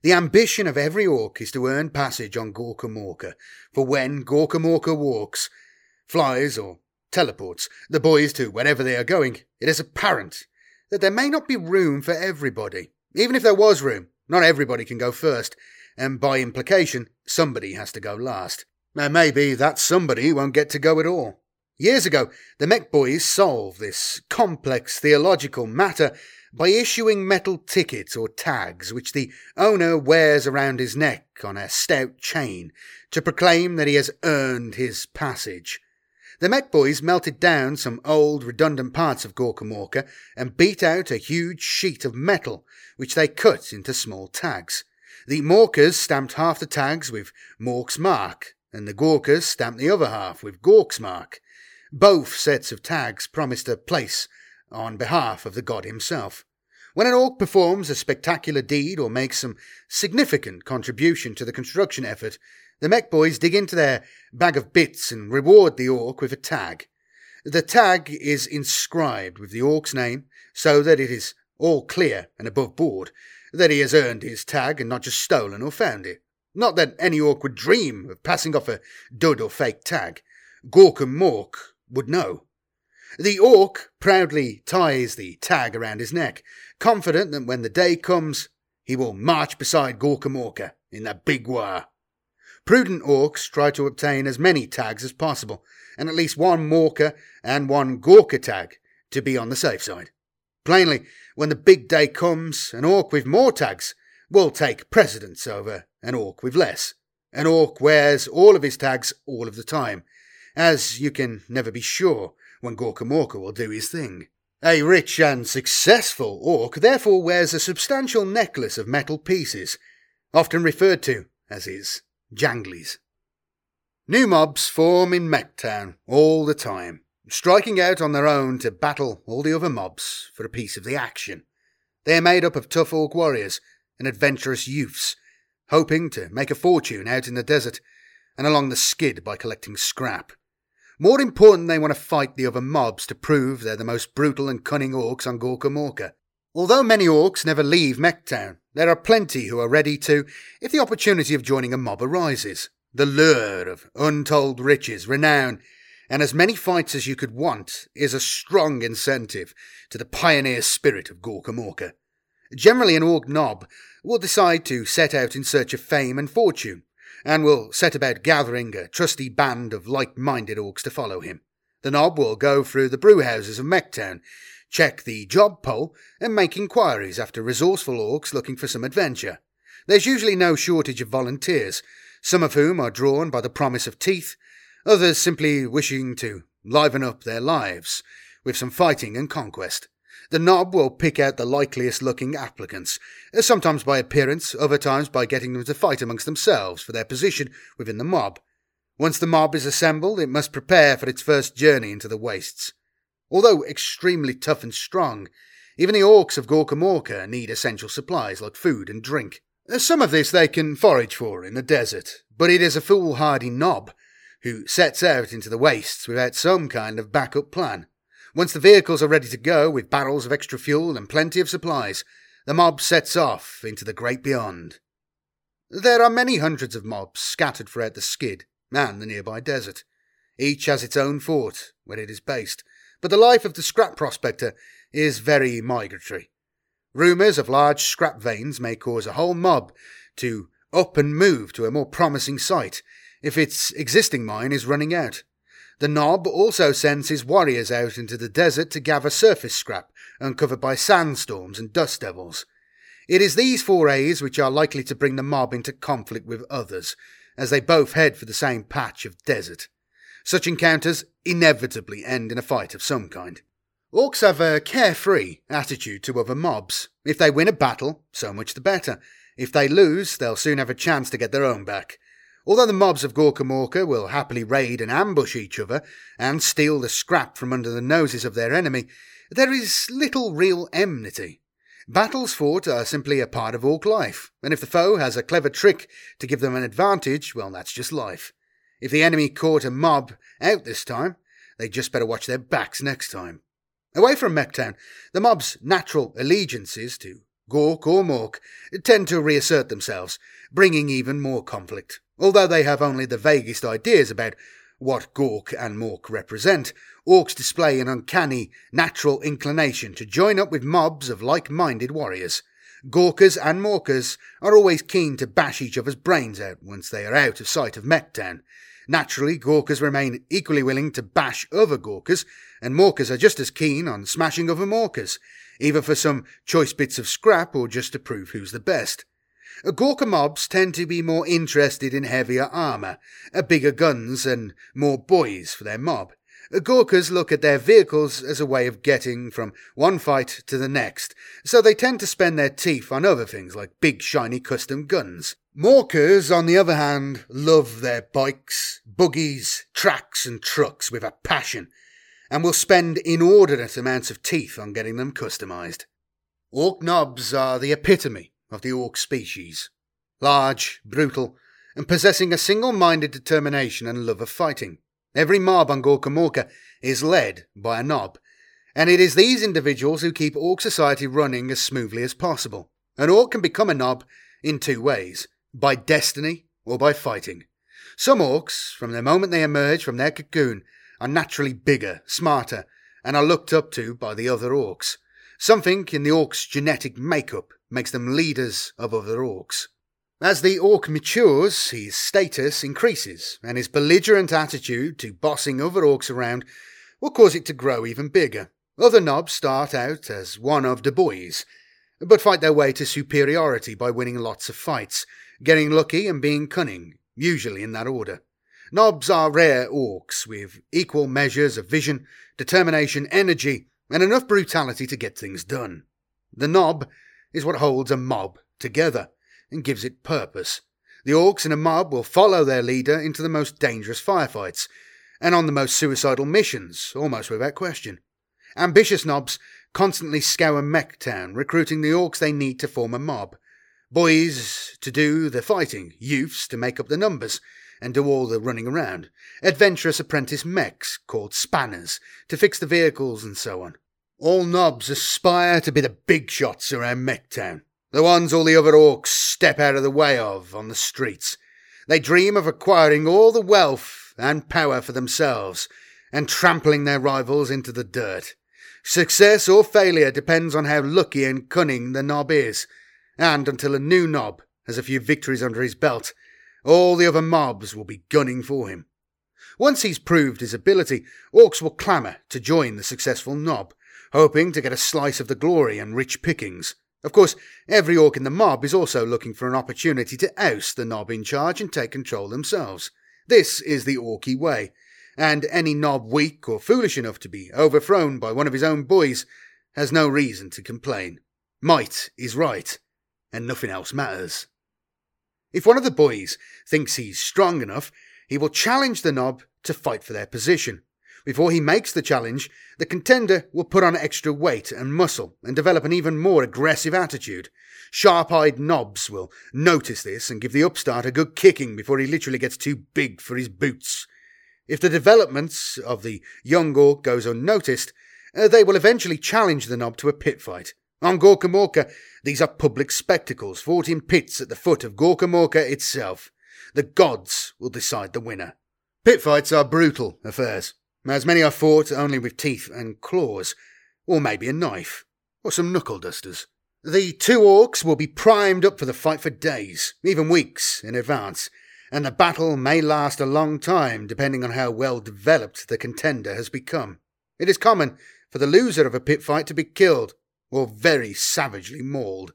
The ambition of every orc is to earn passage on Gorka Morka, for when Gorka Morka walks, flies, or teleports the boys to wherever they are going, it is apparent that there may not be room for everybody. Even if there was room, not everybody can go first, and by implication, somebody has to go last. And maybe that somebody won't get to go at all. Years ago, the Mech Boys solved this complex theological matter by issuing metal tickets or tags which the owner wears around his neck on a stout chain to proclaim that he has earned his passage. The Mech Boys melted down some old redundant parts of Gorka Morka and beat out a huge sheet of metal which they cut into small tags. The Morkers stamped half the tags with Mork's mark, and the Gorkas stamped the other half with Gork's mark. Both sets of tags promised a place on behalf of the god himself. When an orc performs a spectacular deed or makes some significant contribution to the construction effort, the mech boys dig into their bag of bits and reward the orc with a tag. The tag is inscribed with the orc's name so that it is all clear and above board, that he has earned his tag and not just stolen or found it. Not that any orc would dream of passing off a dud or fake tag. Gorka Mork would know. The orc proudly ties the tag around his neck, confident that when the day comes, he will march beside Gorka Morka in the big war. Prudent orcs try to obtain as many tags as possible, and at least one Morka and one Gorka tag to be on the safe side. Plainly, when the big day comes, an orc with more tags will take precedence over an orc with less. An orc wears all of his tags all of the time, as you can never be sure when Gorka Morka will do his thing. A rich and successful orc therefore wears a substantial necklace of metal pieces, often referred to as his janglies. New mobs form in Mechtown all the time, striking out on their own to battle all the other mobs for a piece of the action. They are made up of tough orc warriors and adventurous youths, hoping to make a fortune out in the desert and along the skid by collecting scrap. More important, they want to fight the other mobs to prove they're the most brutal and cunning orcs on Gorka Morka. Although many orcs never leave Mechtown, there are plenty who are ready to if the opportunity of joining a mob arises. The lure of untold riches, renown, and as many fights as you could want is a strong incentive to the pioneer spirit of Gorka Morka. Generally, an orc nob will decide to set out in search of fame and fortune, and will set about gathering a trusty band of like minded orcs to follow him. The nob will go through the brewhouses of Mechtown, check the job poll, and make inquiries after resourceful orcs looking for some adventure. There's usually no shortage of volunteers, some of whom are drawn by the promise of teeth, others simply wishing to liven up their lives with some fighting and conquest. The nob will pick out the likeliest looking applicants, sometimes by appearance, other times by getting them to fight amongst themselves for their position within the mob. Once the mob is assembled, it must prepare for its first journey into the wastes. Although extremely tough and strong, even the orcs of Gorka Morka need essential supplies like food and drink. Uh, some of this they can forage for in the desert, but it is a foolhardy nob who sets out into the wastes without some kind of backup plan. Once the vehicles are ready to go, with barrels of extra fuel and plenty of supplies, the mob sets off into the great beyond. There are many hundreds of mobs scattered throughout the skid and the nearby desert. Each has its own fort where it is based, but the life of the scrap prospector is very migratory. Rumours of large scrap veins may cause a whole mob to up and move to a more promising site if its existing mine is running out. The Nob also sends his warriors out into the desert to gather surface scrap uncovered by sandstorms and dust devils. It is these forays which are likely to bring the mob into conflict with others, as they both head for the same patch of desert. Such encounters inevitably end in a fight of some kind. Orcs have a carefree attitude to other mobs. If they win a battle, so much the better. If they lose, they'll soon have a chance to get their own back. Although the mobs of Gorkamorka will happily raid and ambush each other and steal the scrap from under the noses of their enemy, there is little real enmity. Battles fought are simply a part of orc life, and if the foe has a clever trick to give them an advantage, well, that's just life. If the enemy caught a mob out this time, they'd just better watch their backs next time. Away from Mechtown, the mob's natural allegiances to Gork or Mork tend to reassert themselves, bringing even more conflict. Although they have only the vaguest ideas about what Gork and Mork represent, orcs display an uncanny, natural inclination to join up with mobs of like minded warriors. Gorkas and Morkers are always keen to bash each other's brains out once they are out of sight of Mechtown. Naturally, Gorkas remain equally willing to bash other Gorkas, and Morkers are just as keen on smashing other Morkas, either for some choice bits of scrap or just to prove who's the best. Gorka mobs tend to be more interested in heavier armour, bigger guns, and more boys for their mob. Gorkas look at their vehicles as a way of getting from one fight to the next, so they tend to spend their teeth on other things like big shiny custom guns. Morkers, on the other hand, love their bikes, buggies, tracks, and trucks with a passion, and will spend inordinate amounts of teeth on getting them customised. Orc nobs are the epitome of the orc species. Large, brutal, and possessing a single minded determination and love of fighting. Every mob on Gorkamorka is led by a nob, and it is these individuals who keep orc society running as smoothly as possible. An orc can become a nob in two ways by destiny or by fighting. Some orcs, from the moment they emerge from their cocoon, are naturally bigger, smarter, and are looked up to by the other orcs. Something in the orc's genetic makeup makes them leaders of other orcs. As the orc matures, his status increases, and his belligerent attitude to bossing other orcs around will cause it to grow even bigger. Other nobs start out as one of the boys, but fight their way to superiority by winning lots of fights, getting lucky and being cunning, usually in that order. Nobs are rare orcs with equal measures of vision, determination, energy, and enough brutality to get things done. The nob is what holds a mob together and gives it purpose. The orcs in a mob will follow their leader into the most dangerous firefights and on the most suicidal missions, almost without question. Ambitious nobs constantly scour Mech Town, recruiting the orcs they need to form a mob. Boys to do the fighting, youths to make up the numbers and do all the running around, adventurous apprentice mechs called spanners to fix the vehicles and so on. All nobs aspire to be the big shots around Mechtown, the ones all the other orcs step out of the way of on the streets. They dream of acquiring all the wealth and power for themselves and trampling their rivals into the dirt. Success or failure depends on how lucky and cunning the nob is, and until a new nob has a few victories under his belt, all the other mobs will be gunning for him. Once he's proved his ability, orcs will clamour to join the successful nob, hoping to get a slice of the glory and rich pickings. Of course, every orc in the mob is also looking for an opportunity to oust the nob in charge and take control themselves. This is the orky way, and any nob weak or foolish enough to be overthrown by one of his own boys has no reason to complain. Might is right, and nothing else matters. If one of the boys thinks he's strong enough, he will challenge the nob to fight for their position. Before he makes the challenge, the contender will put on extra weight and muscle and develop an even more aggressive attitude. Sharp eyed nobs will notice this and give the upstart a good kicking before he literally gets too big for his boots. If the developments of the young orc goes unnoticed, uh, they will eventually challenge the nob to a pit fight. On Gorkamorka, these are public spectacles fought in pits at the foot of Gorkamorka itself. The gods will decide the winner. Pit fights are brutal affairs as many are fought only with teeth and claws, or maybe a knife, or some knuckle dusters. The two orcs will be primed up for the fight for days, even weeks in advance, and the battle may last a long time depending on how well developed the contender has become. It is common for the loser of a pit fight to be killed or very savagely mauled.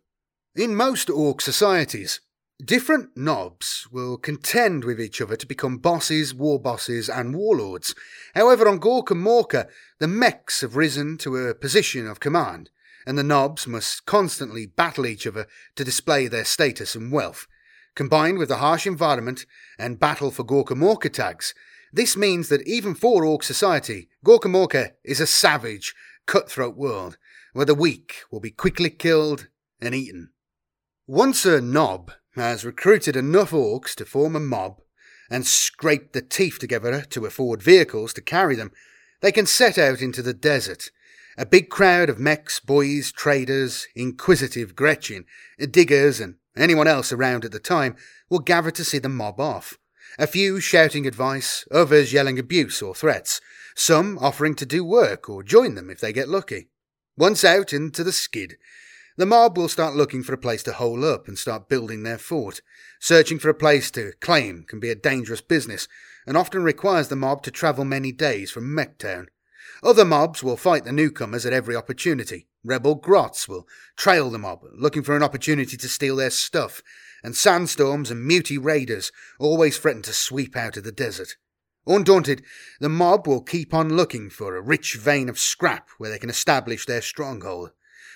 In most orc societies, different nobs will contend with each other to become bosses, war bosses, and warlords. However, on Gorka Morka, the mechs have risen to a position of command, and the nobs must constantly battle each other to display their status and wealth. Combined with the harsh environment and battle for Gorka Morka tags, this means that even for Orc society, Gorka Morka is a savage, cutthroat world where the weak will be quickly killed and eaten. Once a Nob has recruited enough orcs to form a mob and scrape the teeth together to afford vehicles to carry them, they can set out into the desert. A big crowd of mechs, boys, traders, inquisitive Gretchin, diggers, and anyone else around at the time will gather to see the mob off. A few shouting advice, others yelling abuse or threats, some offering to do work or join them if they get lucky. Once out into the skid, the mob will start looking for a place to hole up and start building their fort. Searching for a place to claim can be a dangerous business and often requires the mob to travel many days from Mechtown. Other mobs will fight the newcomers at every opportunity. Rebel grots will trail the mob, looking for an opportunity to steal their stuff, and sandstorms and muty raiders always threaten to sweep out of the desert. Undaunted, the mob will keep on looking for a rich vein of scrap where they can establish their stronghold.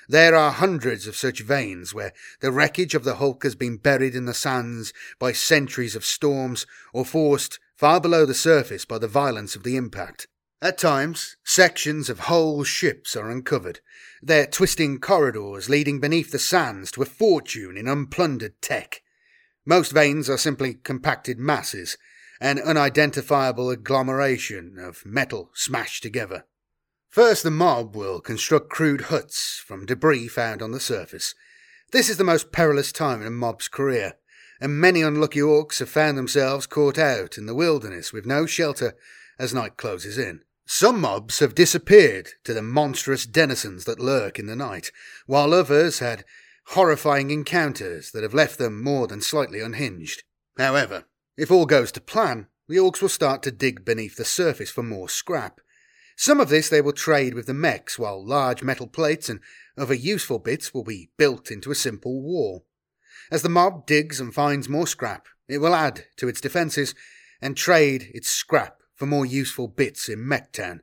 There are hundreds of such veins where the wreckage of the hulk has been buried in the sands by centuries of storms or forced far below the surface by the violence of the impact. At times, sections of whole ships are uncovered, their twisting corridors leading beneath the sands to a fortune in unplundered tech. Most veins are simply compacted masses, an unidentifiable agglomeration of metal smashed together. First, the mob will construct crude huts from debris found on the surface. This is the most perilous time in a mob's career, and many unlucky orcs have found themselves caught out in the wilderness with no shelter as night closes in. Some mobs have disappeared to the monstrous denizens that lurk in the night, while others had horrifying encounters that have left them more than slightly unhinged. However, if all goes to plan, the orcs will start to dig beneath the surface for more scrap. Some of this they will trade with the mechs, while large metal plates and other useful bits will be built into a simple wall. As the mob digs and finds more scrap, it will add to its defences and trade its scrap for more useful bits in Mechtown.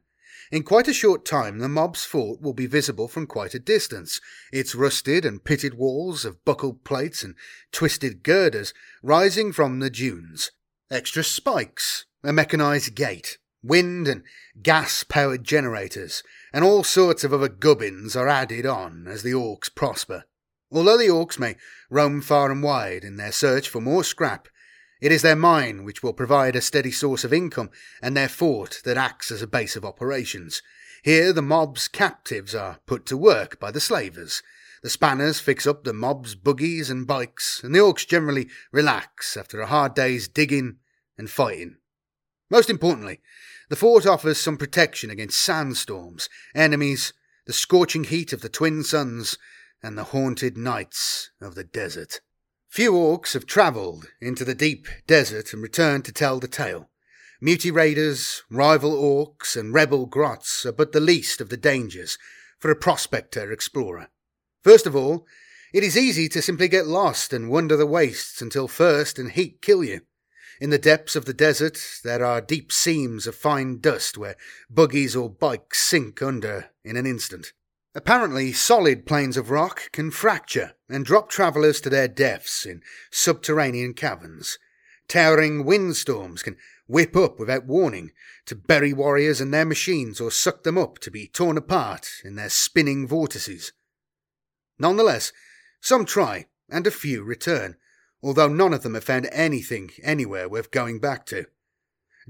In quite a short time, the mob's fort will be visible from quite a distance, its rusted and pitted walls of buckled plates and twisted girders rising from the dunes. Extra spikes, a mechanized gate, Wind and gas powered generators, and all sorts of other gubbins are added on as the orcs prosper. Although the orcs may roam far and wide in their search for more scrap, it is their mine which will provide a steady source of income and their fort that acts as a base of operations. Here the mob's captives are put to work by the slavers. The spanners fix up the mob's buggies and bikes, and the orcs generally relax after a hard day's digging and fighting. Most importantly, the fort offers some protection against sandstorms, enemies, the scorching heat of the twin suns, and the haunted nights of the desert. Few orcs have travelled into the deep desert and returned to tell the tale. Muty raiders, rival orcs, and rebel grots are but the least of the dangers for a prospector explorer. First of all, it is easy to simply get lost and wander the wastes until thirst and heat kill you. In the depths of the desert, there are deep seams of fine dust where buggies or bikes sink under in an instant. Apparently, solid planes of rock can fracture and drop travellers to their deaths in subterranean caverns. Towering windstorms can whip up without warning to bury warriors and their machines or suck them up to be torn apart in their spinning vortices. Nonetheless, some try and a few return, although none of them have found anything anywhere worth going back to.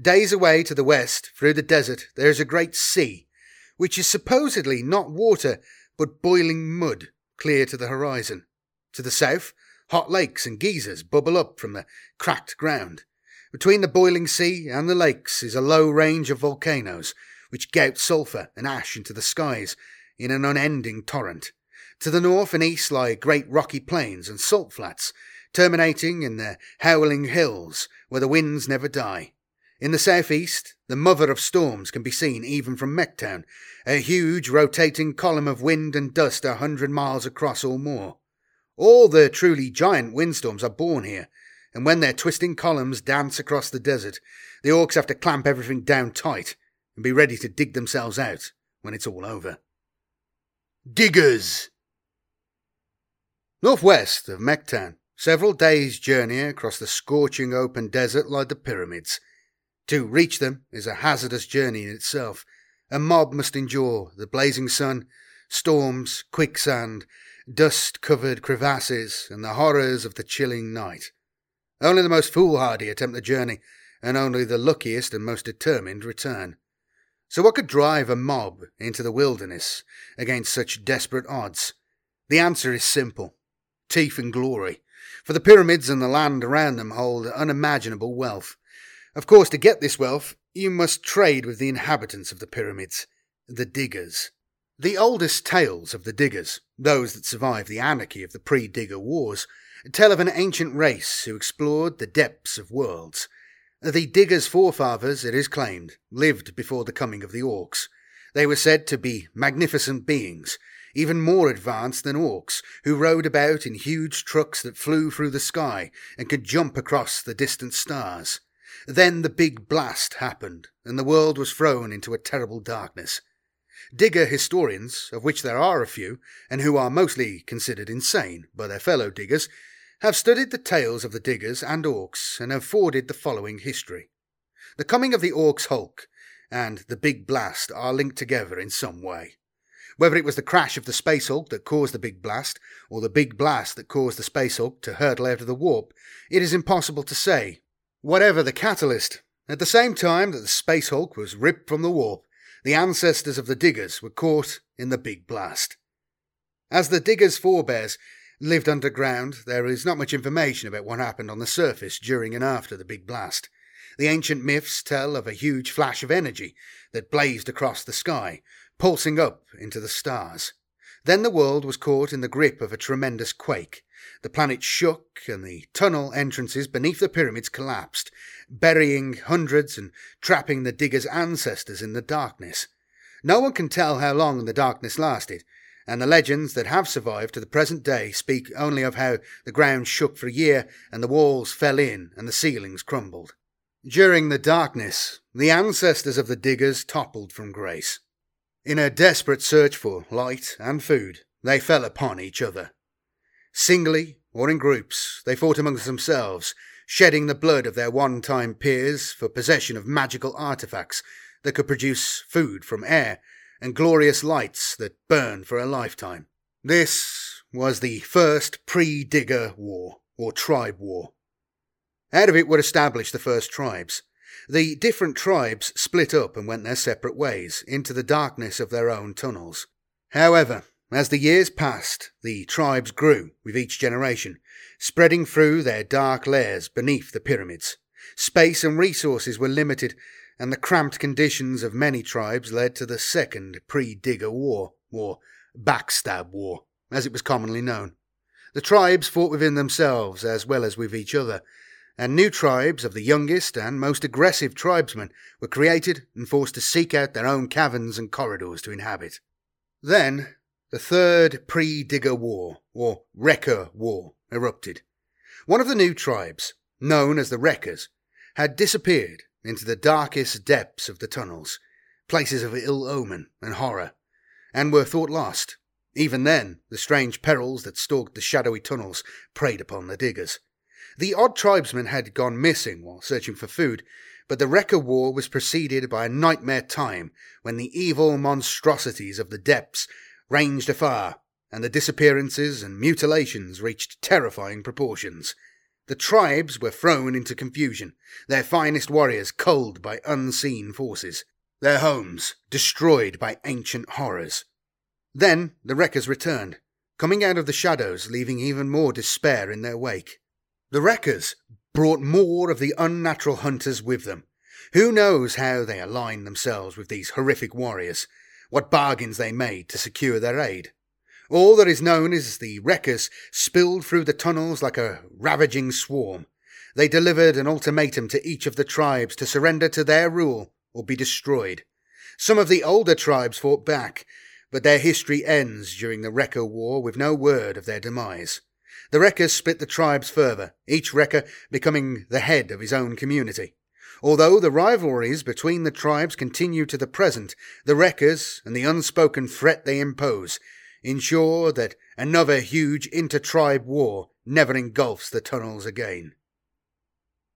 Days away to the west, through the desert, there is a great sea, which is supposedly not water, but boiling mud, clear to the horizon. To the south, hot lakes and geysers bubble up from the cracked ground. Between the boiling sea and the lakes is a low range of volcanoes, which gout sulphur and ash into the skies in an unending torrent. To the north and east lie great rocky plains and salt flats, terminating in the howling hills where the winds never die. In the southeast, the mother of storms can be seen even from Mechtown, a huge rotating column of wind and dust a hundred miles across or more. All the truly giant windstorms are born here, and when their twisting columns dance across the desert, the orcs have to clamp everything down tight and be ready to dig themselves out when it's all over. Diggers! Northwest of Mechtown, several days' journey across the scorching open desert lie the pyramids. To reach them is a hazardous journey in itself. A mob must endure the blazing sun, storms, quicksand, dust covered crevasses, and the horrors of the chilling night. Only the most foolhardy attempt the journey, and only the luckiest and most determined return. So, what could drive a mob into the wilderness against such desperate odds? The answer is simple teeth and glory, for the pyramids and the land around them hold unimaginable wealth. Of course, to get this wealth, you must trade with the inhabitants of the pyramids, the diggers. The oldest tales of the diggers, those that survived the anarchy of the pre digger wars, tell of an ancient race who explored the depths of worlds. The diggers' forefathers, it is claimed, lived before the coming of the orcs. They were said to be magnificent beings, even more advanced than orcs, who rode about in huge trucks that flew through the sky and could jump across the distant stars. Then the big blast happened, and the world was thrown into a terrible darkness. Digger historians, of which there are a few, and who are mostly considered insane by their fellow diggers, have studied the tales of the diggers and orcs and have forwarded the following history. The coming of the orcs Hulk and the big blast are linked together in some way. Whether it was the crash of the Space Hulk that caused the big blast, or the big blast that caused the Space Hulk to hurtle out of the warp, it is impossible to say, Whatever the catalyst, at the same time that the Space Hulk was ripped from the warp, the ancestors of the Diggers were caught in the Big Blast. As the Diggers' forebears lived underground, there is not much information about what happened on the surface during and after the Big Blast. The ancient myths tell of a huge flash of energy that blazed across the sky, pulsing up into the stars. Then the world was caught in the grip of a tremendous quake, the planet shook and the tunnel entrances beneath the pyramids collapsed, burying hundreds and trapping the diggers' ancestors in the darkness. No one can tell how long the darkness lasted, and the legends that have survived to the present day speak only of how the ground shook for a year and the walls fell in and the ceilings crumbled. During the darkness, the ancestors of the diggers toppled from grace. In a desperate search for light and food, they fell upon each other. Singly or in groups, they fought amongst themselves, shedding the blood of their one time peers for possession of magical artifacts that could produce food from air and glorious lights that burn for a lifetime. This was the first pre digger war, or tribe war. Out of it were established the first tribes. The different tribes split up and went their separate ways into the darkness of their own tunnels. However, as the years passed, the tribes grew with each generation, spreading through their dark lairs beneath the pyramids. Space and resources were limited, and the cramped conditions of many tribes led to the Second Pre Digger War, or Backstab War, as it was commonly known. The tribes fought within themselves as well as with each other, and new tribes of the youngest and most aggressive tribesmen were created and forced to seek out their own caverns and corridors to inhabit. Then the Third Pre Digger War, or Wrecker War, erupted. One of the new tribes, known as the Wreckers, had disappeared into the darkest depths of the tunnels, places of ill omen and horror, and were thought lost. Even then, the strange perils that stalked the shadowy tunnels preyed upon the diggers. The odd tribesmen had gone missing while searching for food, but the Wrecker War was preceded by a nightmare time when the evil monstrosities of the depths ranged afar, and the disappearances and mutilations reached terrifying proportions. The tribes were thrown into confusion, their finest warriors culled by unseen forces, their homes destroyed by ancient horrors. Then the wreckers returned, coming out of the shadows, leaving even more despair in their wake. The wreckers brought more of the unnatural hunters with them. Who knows how they aligned themselves with these horrific warriors, what bargains they made to secure their aid. All that is known is the wreckers spilled through the tunnels like a ravaging swarm. They delivered an ultimatum to each of the tribes to surrender to their rule or be destroyed. Some of the older tribes fought back, but their history ends during the Wrecker War with no word of their demise. The Wreckers split the tribes further, each Wrecker becoming the head of his own community. Although the rivalries between the tribes continue to the present, the Wreckers and the unspoken threat they impose ensure that another huge inter-tribe war never engulfs the tunnels again.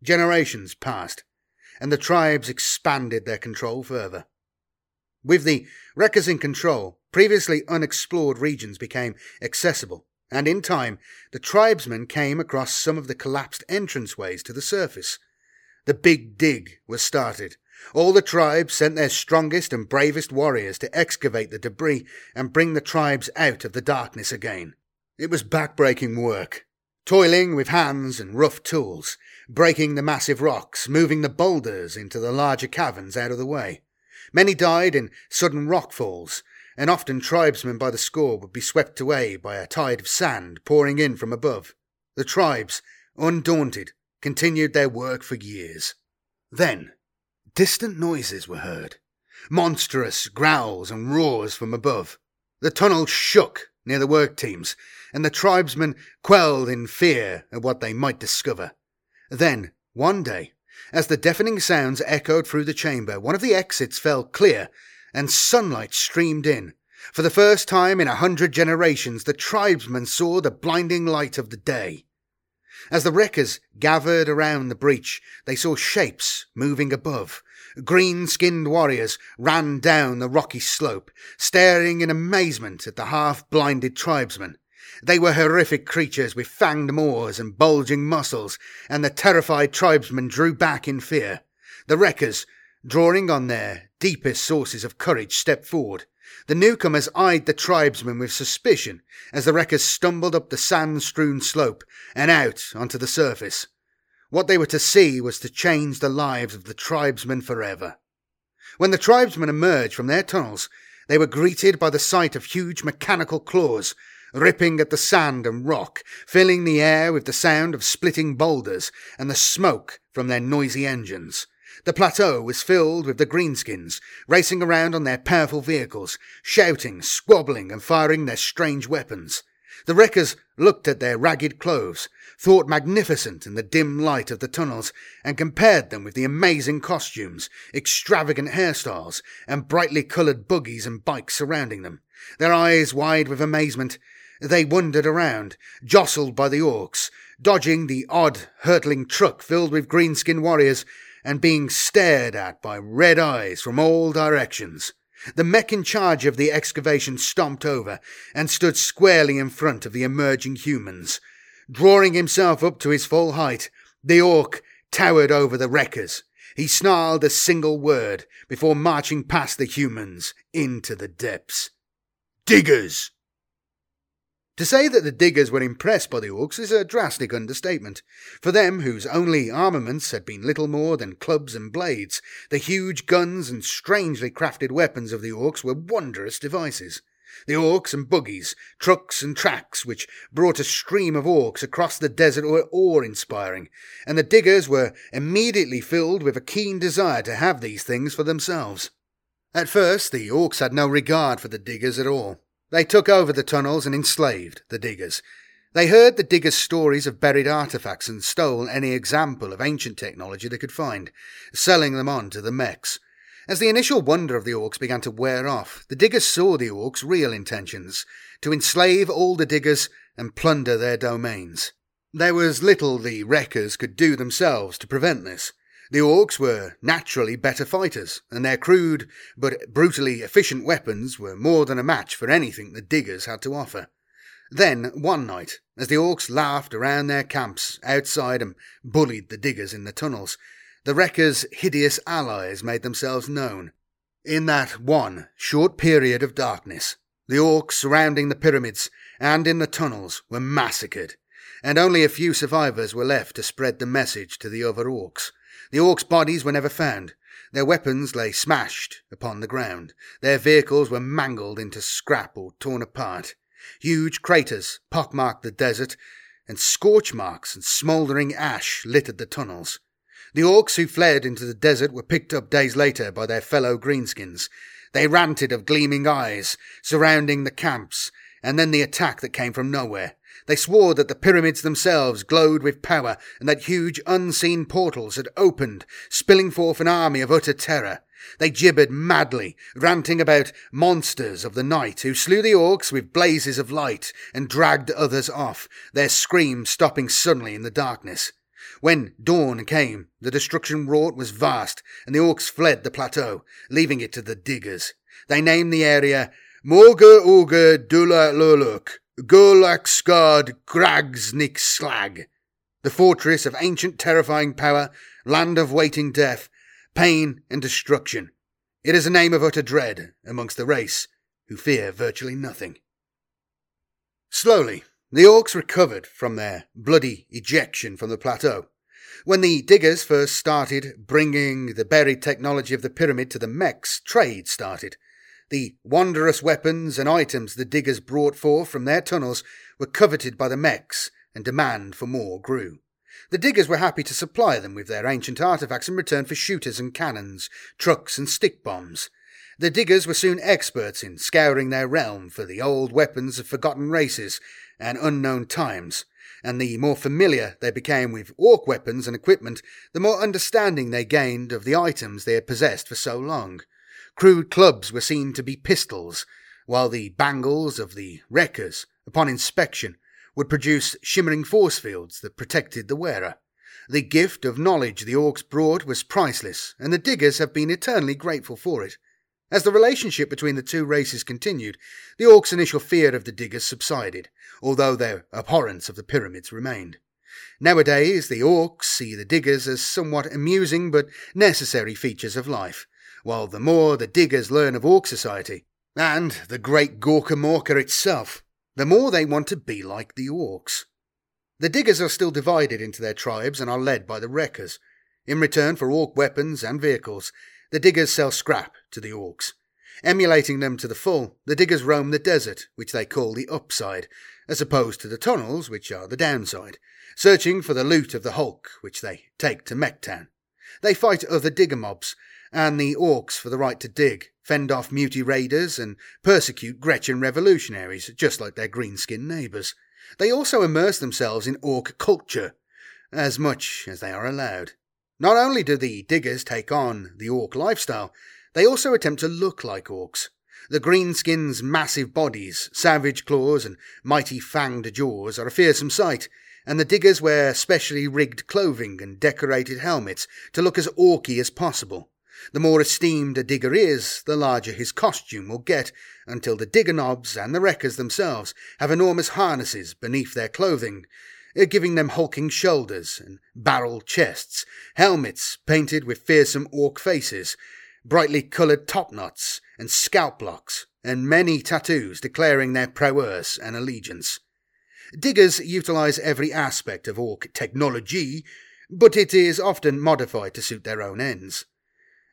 Generations passed, and the tribes expanded their control further. With the wreckers in control, previously unexplored regions became accessible, and in time, the tribesmen came across some of the collapsed entranceways to the surface. The Big Dig was started. All the tribes sent their strongest and bravest warriors to excavate the debris and bring the tribes out of the darkness again. It was backbreaking work, toiling with hands and rough tools, breaking the massive rocks, moving the boulders into the larger caverns out of the way. Many died in sudden rock falls, and often tribesmen by the score would be swept away by a tide of sand pouring in from above. The tribes, undaunted, continued their work for years. Then, distant noises were heard monstrous growls and roars from above. The tunnel shook near the work teams, and the tribesmen quelled in fear at what they might discover. Then, one day, as the deafening sounds echoed through the chamber, one of the exits fell clear, and sunlight streamed in. For the first time in a hundred generations, the tribesmen saw the blinding light of the day. As the wreckers gathered around the breach, they saw shapes moving above. Green skinned warriors ran down the rocky slope, staring in amazement at the half blinded tribesmen. They were horrific creatures with fanged maws and bulging muscles, and the terrified tribesmen drew back in fear. The wreckers, drawing on their deepest sources of courage, stepped forward. The newcomers eyed the tribesmen with suspicion as the wreckers stumbled up the sand strewn slope and out onto the surface. What they were to see was to change the lives of the tribesmen forever. When the tribesmen emerged from their tunnels, they were greeted by the sight of huge mechanical claws ripping at the sand and rock, filling the air with the sound of splitting boulders and the smoke from their noisy engines. The plateau was filled with the greenskins, racing around on their powerful vehicles, shouting, squabbling, and firing their strange weapons. The wreckers looked at their ragged clothes, thought magnificent in the dim light of the tunnels, and compared them with the amazing costumes, extravagant hairstyles, and brightly coloured buggies and bikes surrounding them. Their eyes wide with amazement, they wandered around, jostled by the orcs, dodging the odd, hurtling truck filled with greenskin warriors, and being stared at by red eyes from all directions. The mech in charge of the excavation stomped over and stood squarely in front of the emerging humans. Drawing himself up to his full height, the orc towered over the wreckers. He snarled a single word before marching past the humans into the depths. Diggers! To say that the diggers were impressed by the orcs is a drastic understatement. For them, whose only armaments had been little more than clubs and blades, the huge guns and strangely crafted weapons of the orcs were wondrous devices. The orcs and buggies, trucks and tracks which brought a stream of orcs across the desert were awe inspiring, and the diggers were immediately filled with a keen desire to have these things for themselves. At first, the orcs had no regard for the diggers at all. They took over the tunnels and enslaved the diggers. They heard the diggers' stories of buried artifacts and stole any example of ancient technology they could find, selling them on to the mechs. As the initial wonder of the orcs began to wear off, the diggers saw the orcs' real intentions to enslave all the diggers and plunder their domains. There was little the wreckers could do themselves to prevent this. The orcs were naturally better fighters, and their crude but brutally efficient weapons were more than a match for anything the diggers had to offer. Then, one night, as the orcs laughed around their camps outside and bullied the diggers in the tunnels, the wreckers' hideous allies made themselves known. In that one short period of darkness, the orcs surrounding the pyramids and in the tunnels were massacred, and only a few survivors were left to spread the message to the other orcs. The orcs' bodies were never found. Their weapons lay smashed upon the ground. Their vehicles were mangled into scrap or torn apart. Huge craters pockmarked the desert, and scorch marks and smouldering ash littered the tunnels. The orcs who fled into the desert were picked up days later by their fellow greenskins. They ranted of gleaming eyes surrounding the camps, and then the attack that came from nowhere. They swore that the pyramids themselves glowed with power, and that huge unseen portals had opened, spilling forth an army of utter terror. They gibbered madly, ranting about monsters of the night who slew the orcs with blazes of light and dragged others off, their screams stopping suddenly in the darkness. When dawn came, the destruction wrought was vast, and the orcs fled the plateau, leaving it to the diggers. They named the area Morga Urga Dula Luluk, Gulaxgard Gragsnik Slag, the fortress of ancient terrifying power, land of waiting death, pain and destruction. It is a name of utter dread amongst the race, who fear virtually nothing. Slowly, the orcs recovered from their bloody ejection from the plateau. When the diggers first started bringing the buried technology of the pyramid to the mechs, trade started. The wondrous weapons and items the diggers brought forth from their tunnels were coveted by the mechs, and demand for more grew. The diggers were happy to supply them with their ancient artifacts in return for shooters and cannons, trucks and stick bombs. The diggers were soon experts in scouring their realm for the old weapons of forgotten races and unknown times, and the more familiar they became with orc weapons and equipment, the more understanding they gained of the items they had possessed for so long. Crude clubs were seen to be pistols, while the bangles of the wreckers, upon inspection, would produce shimmering force fields that protected the wearer. The gift of knowledge the orcs brought was priceless, and the diggers have been eternally grateful for it. As the relationship between the two races continued, the orcs' initial fear of the diggers subsided, although their abhorrence of the pyramids remained. Nowadays, the orcs see the diggers as somewhat amusing but necessary features of life, while the more the diggers learn of orc society, and the great Gorkamorka itself, the more they want to be like the orcs. The diggers are still divided into their tribes and are led by the wreckers. In return for orc weapons and vehicles, the diggers sell scrap to the orcs. Emulating them to the full, the diggers roam the desert, which they call the upside, as opposed to the tunnels, which are the downside, searching for the loot of the hulk, which they take to Mechtown. They fight other digger mobs, and the orcs for the right to dig, fend off mutie raiders, and persecute Gretchin revolutionaries, just like their green-skinned neighbours. They also immerse themselves in orc culture, as much as they are allowed. Not only do the diggers take on the orc lifestyle, they also attempt to look like orcs. The greenskins' massive bodies, savage claws, and mighty fanged jaws are a fearsome sight, and the diggers wear specially rigged clothing and decorated helmets to look as orky as possible. The more esteemed a digger is, the larger his costume will get, until the digger knobs and the wreckers themselves have enormous harnesses beneath their clothing, uh, giving them hulking shoulders and barrel chests, helmets painted with fearsome orc faces, brightly coloured topknots and scalp locks, and many tattoos declaring their prowess and allegiance. Diggers utilise every aspect of orc technology, but it is often modified to suit their own ends.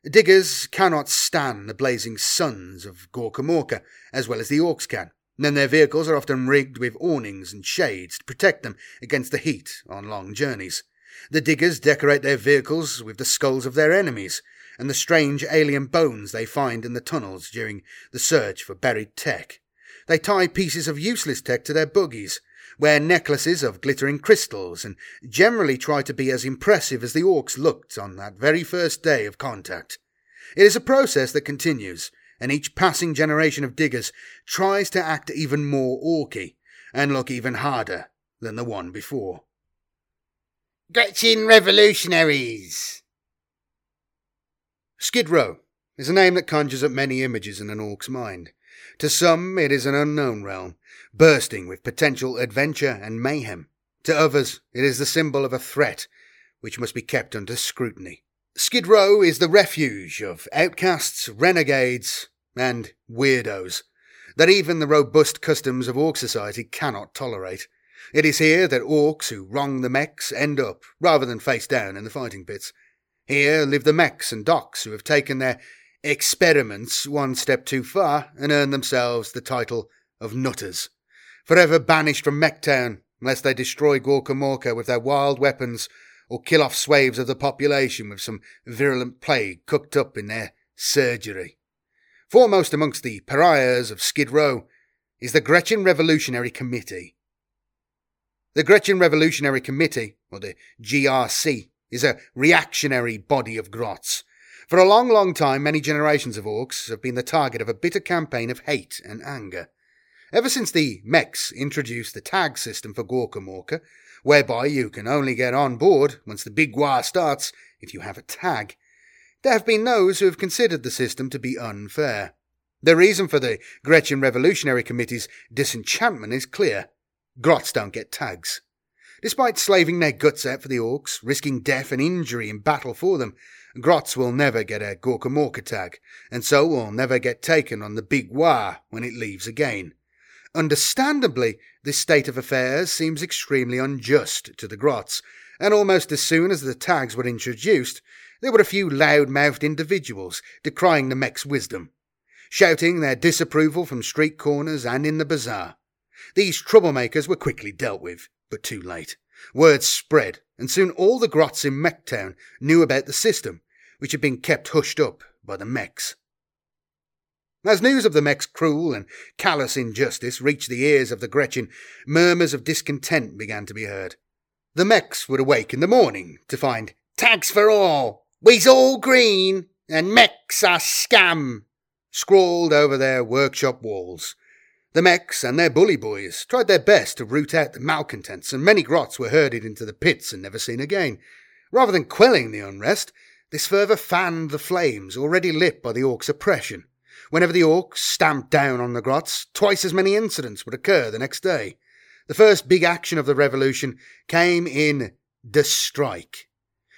Diggers cannot stand the blazing suns of Gorkamorka as well as the orcs can. Then their vehicles are often rigged with awnings and shades to protect them against the heat on long journeys. The diggers decorate their vehicles with the skulls of their enemies and the strange alien bones they find in the tunnels during the search for buried tech. They tie pieces of useless tech to their buggies, wear necklaces of glittering crystals, and generally try to be as impressive as the orcs looked on that very first day of contact. It is a process that continues, and each passing generation of diggers tries to act even more orky and look even harder than the one before. Gretchin Revolutionaries! Skid Row is a name that conjures up many images in an orc's mind. To some, it is an unknown realm, bursting with potential adventure and mayhem. To others, it is the symbol of a threat which must be kept under scrutiny. Skid Row is the refuge of outcasts, renegades, and weirdos that even the robust customs of Orc society cannot tolerate. It is here that orcs who wrong the mechs end up, rather than face down in the fighting pits. Here live the mechs and docs who have taken their experiments one step too far and earned themselves the title of nutters. Forever banished from Mechtown unless they destroy Gorkamorka with their wild weapons or kill off swaths of the population with some virulent plague cooked up in their surgery. Foremost amongst the pariahs of Skid Row is the Gretchin Revolutionary Committee. The Gretchin Revolutionary Committee, or the GRC, is a reactionary body of grots. For a long, long time, many generations of orcs have been the target of a bitter campaign of hate and anger. Ever since the mechs introduced the tag system for Gorkamorka, whereby you can only get on board once the big war starts if you have a tag, there have been those who have considered the system to be unfair. The reason for the Gretchin Revolutionary Committee's disenchantment is clear. Grots don't get tags. Despite slaving their guts out for the orcs, risking death and injury in battle for them, Grots will never get a Gorkamorka tag, and so will never get taken on the big war when it leaves again. Understandably, this state of affairs seems extremely unjust to the Grots, and almost as soon as the tags were introduced, there were a few loud mouthed individuals decrying the mech's wisdom, shouting their disapproval from street corners and in the bazaar. These troublemakers were quickly dealt with, but too late. Word spread, and soon all the grots in Mechtown knew about the system, which had been kept hushed up by the mechs. As news of the mech's cruel and callous injustice reached the ears of the Gretchin, murmurs of discontent began to be heard. The mechs would awake in the morning to find tags for all, we's all green, and mechs are scam, scrawled over their workshop walls. The mechs and their bully boys tried their best to root out the malcontents, and many grots were herded into the pits and never seen again. Rather than quelling the unrest, this further fanned the flames already lit by the orcs' oppression. Whenever the orcs stamped down on the grots, twice as many incidents would occur the next day. The first big action of the revolution came in the strike.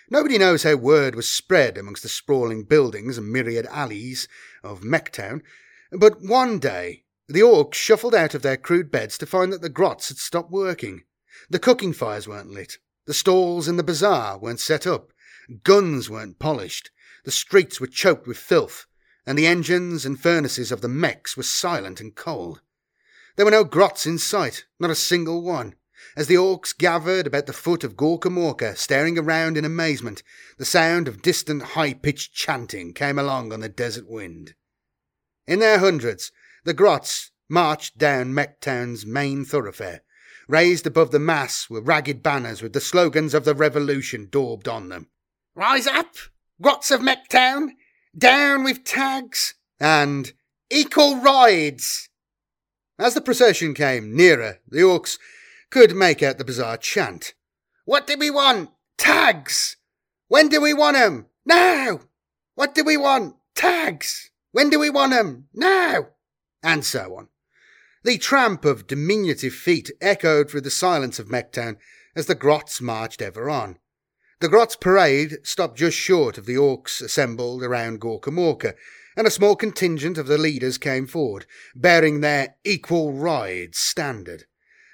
Nobody knows how word was spread amongst the sprawling buildings and myriad alleys of Mechtown, but one day the orcs shuffled out of their crude beds to find that the grots had stopped working. The cooking fires weren't lit, the stalls in the bazaar weren't set up, guns weren't polished, the streets were choked with filth, and the engines and furnaces of the mechs were silent and cold. There were no grots in sight, not a single one. As the orcs gathered about the foot of Gorkamorka, staring around in amazement, the sound of distant high pitched chanting came along on the desert wind. In their hundreds, the grots marched down Mechtown's main thoroughfare. Raised above the mass were ragged banners with the slogans of the revolution daubed on them. Rise up, grots of Mechtown! Down with tags! And equal rides! As the procession came nearer, the orcs could make out the bizarre chant. What do we want? Tags! When do we want 'em? Now! What do we want? Tags! When do we want 'em? Now! And so on. The tramp of diminutive feet echoed through the silence of Mechtown as the grots marched ever on. The Grots parade stopped just short of the orcs assembled around Gorkamorka, and a small contingent of the leaders came forward, bearing their equal rides standard.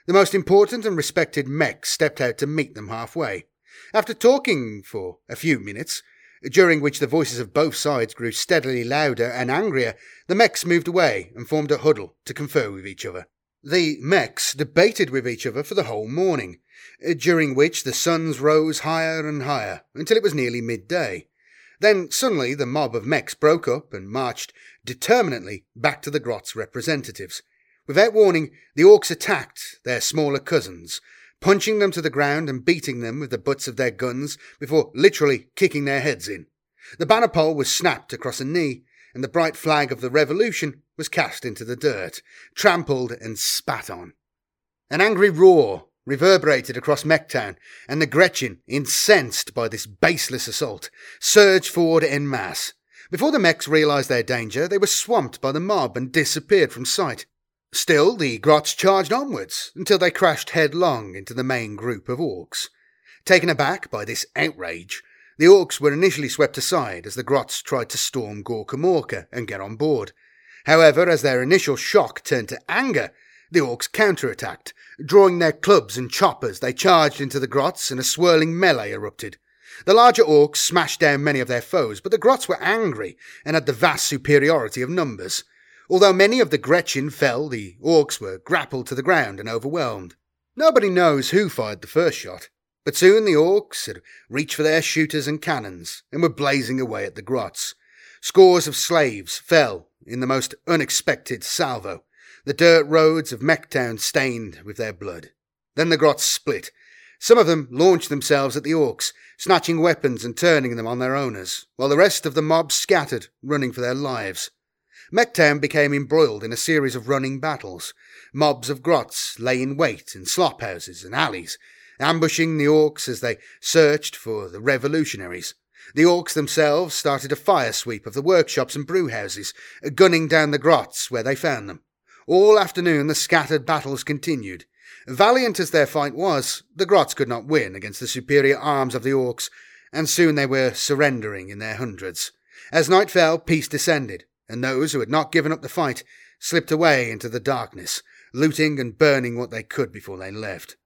The most important and respected mech stepped out to meet them halfway. After talking for a few minutes, during which the voices of both sides grew steadily louder and angrier, the mechs moved away and formed a huddle to confer with each other. The mechs debated with each other for the whole morning, Uh, during which the suns rose higher and higher until it was nearly midday. Then suddenly the mob of mechs broke up and marched determinately back to the grot's representatives. Without warning, the orcs attacked their smaller cousins, punching them to the ground and beating them with the butts of their guns before literally kicking their heads in. The banner pole was snapped across a knee, and the bright flag of the revolution was cast into the dirt, trampled and spat on. An angry roar reverberated across Mechtown, and the Gretchin, incensed by this baseless assault, surged forward en masse. Before the mechs realized their danger, they were swamped by the mob and disappeared from sight. Still, the grots charged onwards until they crashed headlong into the main group of orcs. Taken aback by this outrage, the orcs were initially swept aside as the grots tried to storm Gorkamorka and get on board. However, as their initial shock turned to anger, the orcs counterattacked. Drawing their clubs and choppers, they charged into the grots and a swirling melee erupted. The larger orcs smashed down many of their foes, but the grots were angry and had the vast superiority of numbers. Although many of the Gretchin fell, the orcs were grappled to the ground and overwhelmed. Nobody knows who fired the first shot, but soon the orcs had reached for their shooters and cannons and were blazing away at the grots. Scores of slaves fell in the most unexpected salvo, the dirt roads of Mechtown stained with their blood. Then the grots split. Some of them launched themselves at the orcs, snatching weapons and turning them on their owners, while the rest of the mob scattered, running for their lives. Mechtown became embroiled in a series of running battles. Mobs of grots lay in wait in slop houses and alleys, ambushing the orcs as they searched for the revolutionaries. The orcs themselves started a fire sweep of the workshops and brewhouses, gunning down the grots where they found them. All afternoon the scattered battles continued. Valiant as their fight was, the grots could not win against the superior arms of the orcs, and soon they were surrendering in their hundreds. As night fell, peace descended, and those who had not given up the fight slipped away into the darkness, looting and burning what they could before they left.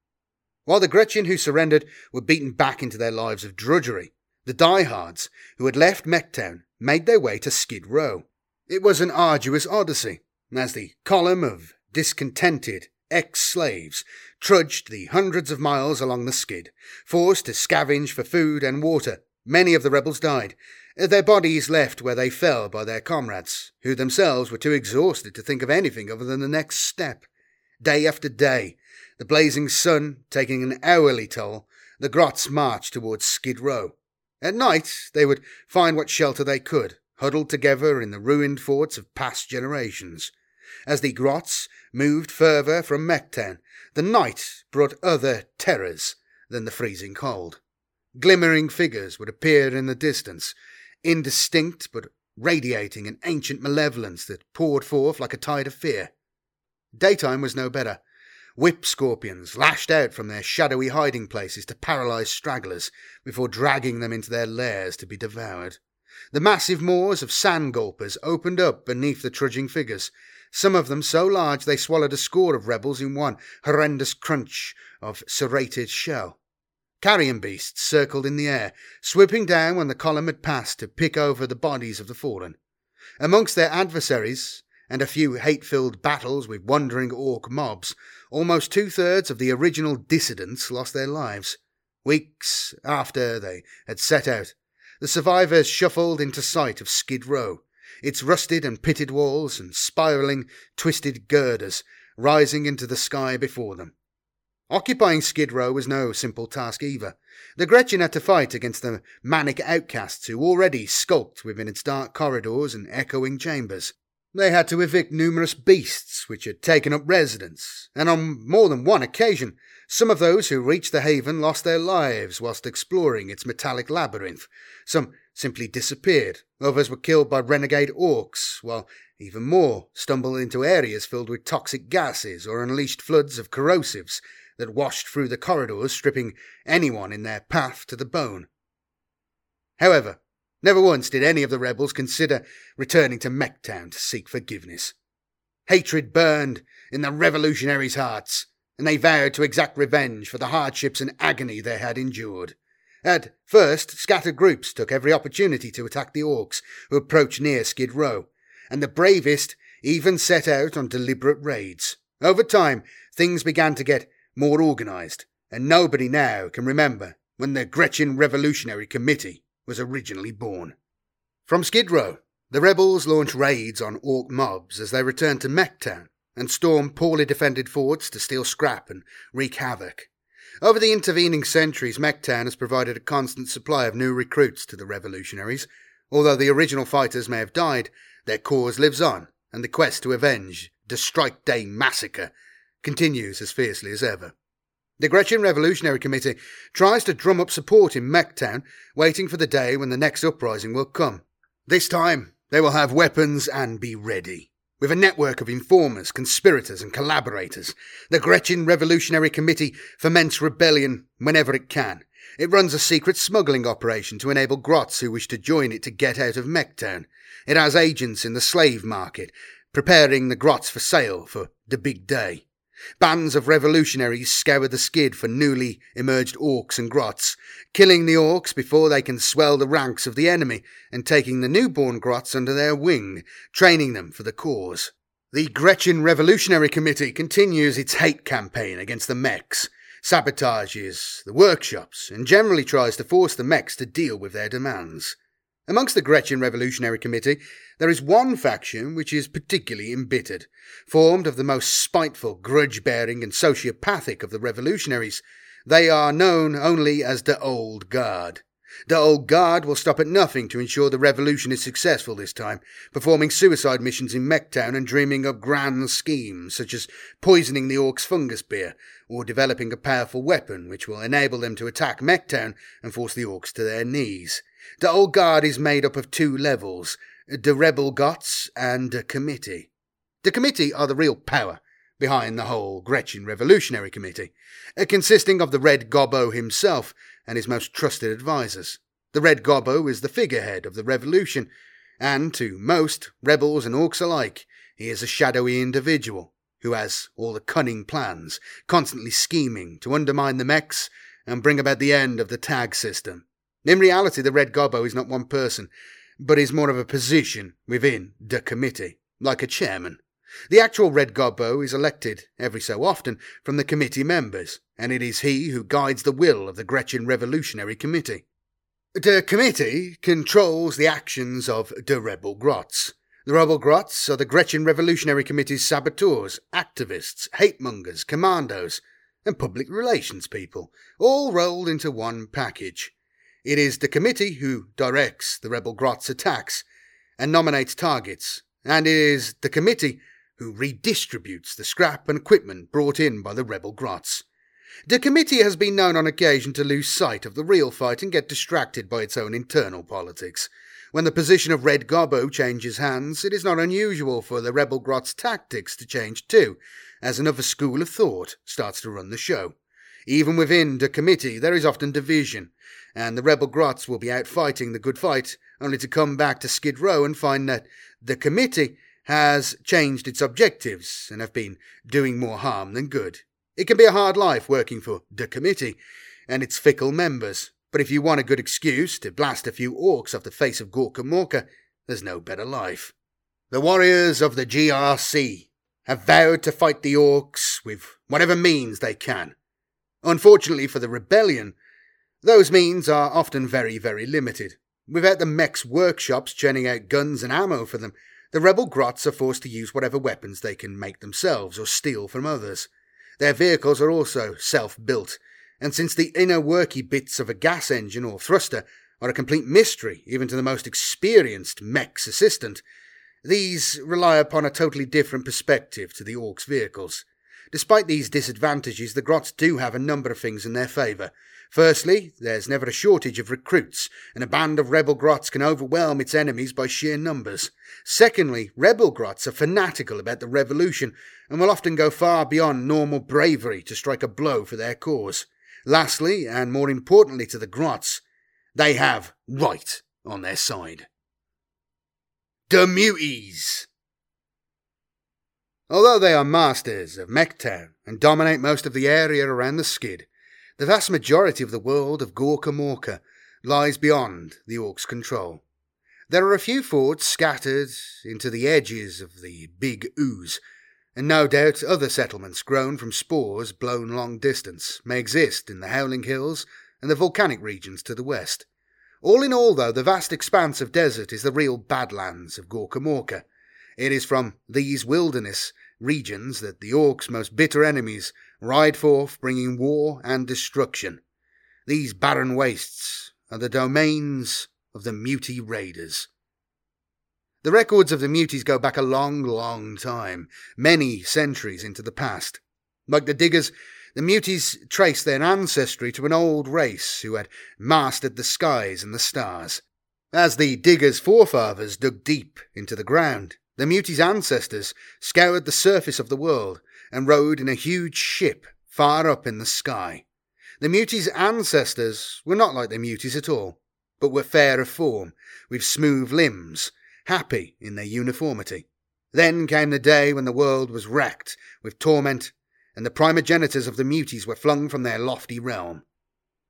While the Gretchin who surrendered were beaten back into their lives of drudgery, the diehards who had left Mechtown made their way to Skid Row. It was an arduous odyssey, as the column of discontented ex slaves trudged the hundreds of miles along the skid, forced to scavenge for food and water. Many of the rebels died, their bodies left where they fell by their comrades, who themselves were too exhausted to think of anything other than the next step. Day after day, the blazing sun taking an hourly toll, the grots marched towards Skid Row. At night, they would find what shelter they could, huddled together in the ruined forts of past generations. As the grots moved further from Mechtown, the night brought other terrors than the freezing cold. Glimmering figures would appear in the distance, indistinct but radiating an ancient malevolence that poured forth like a tide of fear. Daytime was no better. Whip scorpions lashed out from their shadowy hiding places to paralyze stragglers before dragging them into their lairs to be devoured. The massive maws of sand gulpers opened up beneath the trudging figures, some of them so large they swallowed a score of rebels in one horrendous crunch of serrated shell. Carrion beasts circled in the air, swooping down when the column had passed to pick over the bodies of the fallen. Amongst their adversaries, and a few hate filled battles with wandering orc mobs, almost two thirds of the original dissidents lost their lives. Weeks after they had set out, the survivors shuffled into sight of Skid Row, its rusted and pitted walls and spiralling, twisted girders rising into the sky before them. Occupying Skid Row was no simple task either. The Gretchin had to fight against the manic outcasts who already skulked within its dark corridors and echoing chambers. They had to evict numerous beasts which had taken up residence, and on more than one occasion, some of those who reached the haven lost their lives whilst exploring its metallic labyrinth. Some simply disappeared, others were killed by renegade orcs, while even more stumbled into areas filled with toxic gases or unleashed floods of corrosives that washed through the corridors, stripping anyone in their path to the bone. However, Never once did any of the rebels consider returning to Mechtown to seek forgiveness. Hatred burned in the revolutionaries' hearts, and they vowed to exact revenge for the hardships and agony they had endured. At first, scattered groups took every opportunity to attack the orcs who approached near Skid Row, and the bravest even set out on deliberate raids. Over time, things began to get more organised, and nobody now can remember when the Gretchin Revolutionary Committee was originally born. From Skid Row, the rebels launched raids on orc mobs as they returned to Mechtown and stormed poorly defended forts to steal scrap and wreak havoc. Over the intervening centuries, Mechtown has provided a constant supply of new recruits to the revolutionaries. Although the original fighters may have died, their cause lives on, and the quest to avenge the Strike Day massacre continues as fiercely as ever. The Gretchin Revolutionary Committee tries to drum up support in Mechtown, waiting for the day when the next uprising will come. This time, they will have weapons and be ready. With a network of informers, conspirators, and collaborators, the Gretchin Revolutionary Committee foments rebellion whenever it can. It runs a secret smuggling operation to enable grots who wish to join it to get out of Mechtown. It has agents in the slave market, preparing the grots for sale for the big day. Bands of revolutionaries scour the skid for newly emerged orcs and grots, killing the orcs before they can swell the ranks of the enemy and taking the newborn grots under their wing, training them for the cause. The Gretchin Revolutionary Committee continues its hate campaign against the mechs, sabotages the workshops, and generally tries to force the mechs to deal with their demands. Amongst the Gretchin Revolutionary Committee, there is one faction which is particularly embittered, formed of the most spiteful, grudge bearing, and sociopathic of the revolutionaries. They are known only as the Old Guard. The Old Guard will stop at nothing to ensure the revolution is successful this time, performing suicide missions in Mechtown and dreaming up grand schemes such as poisoning the Orcs' fungus beer, or developing a powerful weapon which will enable them to attack Mechtown and force the Orcs to their knees. The old guard is made up of two levels the rebel grots and the committee. The committee are the real power behind the whole Gretchin Revolutionary Committee, uh, consisting of the Red Gobbo himself and his most trusted advisers. The Red Gobbo is the figurehead of the revolution, and to most, rebels and orcs alike, he is a shadowy individual who has all the cunning plans, constantly scheming to undermine the mechs and bring about the end of the tag system. In reality, the Red Gobbo is not one person, but is more of a position within the committee, like a chairman. The actual Red Gobbo is elected every so often from the committee members, and it is he who guides the will of the Gretchin Revolutionary Committee. The committee controls the actions of the Rebel Grots. The Rebel Grots are the Gretchin Revolutionary Committee's saboteurs, activists, hate mongers, commandos, and public relations people, all rolled into one package. It is the committee who directs the rebel Grot's attacks and nominates targets, and it is the committee who redistributes the scrap and equipment brought in by the rebel Grots. The committee has been known on occasion to lose sight of the real fight and get distracted by its own internal politics. When the position of Red Gobbo changes hands, it is not unusual for the rebel Grot's tactics to change too, as another school of thought starts to run the show. Even within the committee, there is often division, and the rebel grots will be out fighting the good fight, only to come back to Skid Row and find that the committee has changed its objectives and have been doing more harm than good. It can be a hard life working for the committee and its fickle members, but if you want a good excuse to blast a few orcs off the face of Gorkamorka, there's no better life. The warriors of the GRC have vowed to fight the orcs with whatever means they can. Unfortunately for the rebellion, those means are often very, very limited. Without the mech's workshops churning out guns and ammo for them, the rebel grots are forced to use whatever weapons they can make themselves or steal from others. Their vehicles are also self built, and since the inner worky bits of a gas engine or thruster are a complete mystery even to the most experienced mech's assistant, these rely upon a totally different perspective to the Orc's vehicles. Despite these disadvantages, the Grots do have a number of things in their favour, Firstly, there's never a shortage of recruits, and a band of rebel grots can overwhelm its enemies by sheer numbers. Secondly, rebel grots are fanatical about the revolution and will often go far beyond normal bravery to strike a blow for their cause. Lastly, and more importantly to the grots, they have right on their side. The Muties! Although they are masters of Mechtown and dominate most of the area around the skid, the vast majority of the world of Gorkamorka lies beyond the Orc's control. There are a few forts scattered into the edges of the big ooze, and no doubt other settlements grown from spores blown long distance may exist in the Howling Hills and the volcanic regions to the west. All in all, though, the vast expanse of desert is the real badlands of Gorkamorka. It is from these wilderness regions that the Orc's most bitter enemies ride forth bringing war and destruction. These barren wastes are the domains of the Mutie Raiders. The records of the Muties go back a long, long time, many centuries into the past. Like the Diggers, the Muties trace their ancestry to an old race who had mastered the skies and the stars. As the Diggers' forefathers dug deep into the ground, the Muties' ancestors scoured the surface of the world and rode in a huge ship far up in the sky. The Muties' ancestors were not like the Muties at all, but were fair of form, with smooth limbs, happy in their uniformity. Then came the day when the world was wrecked with torment and the primogenitors of the Muties were flung from their lofty realm.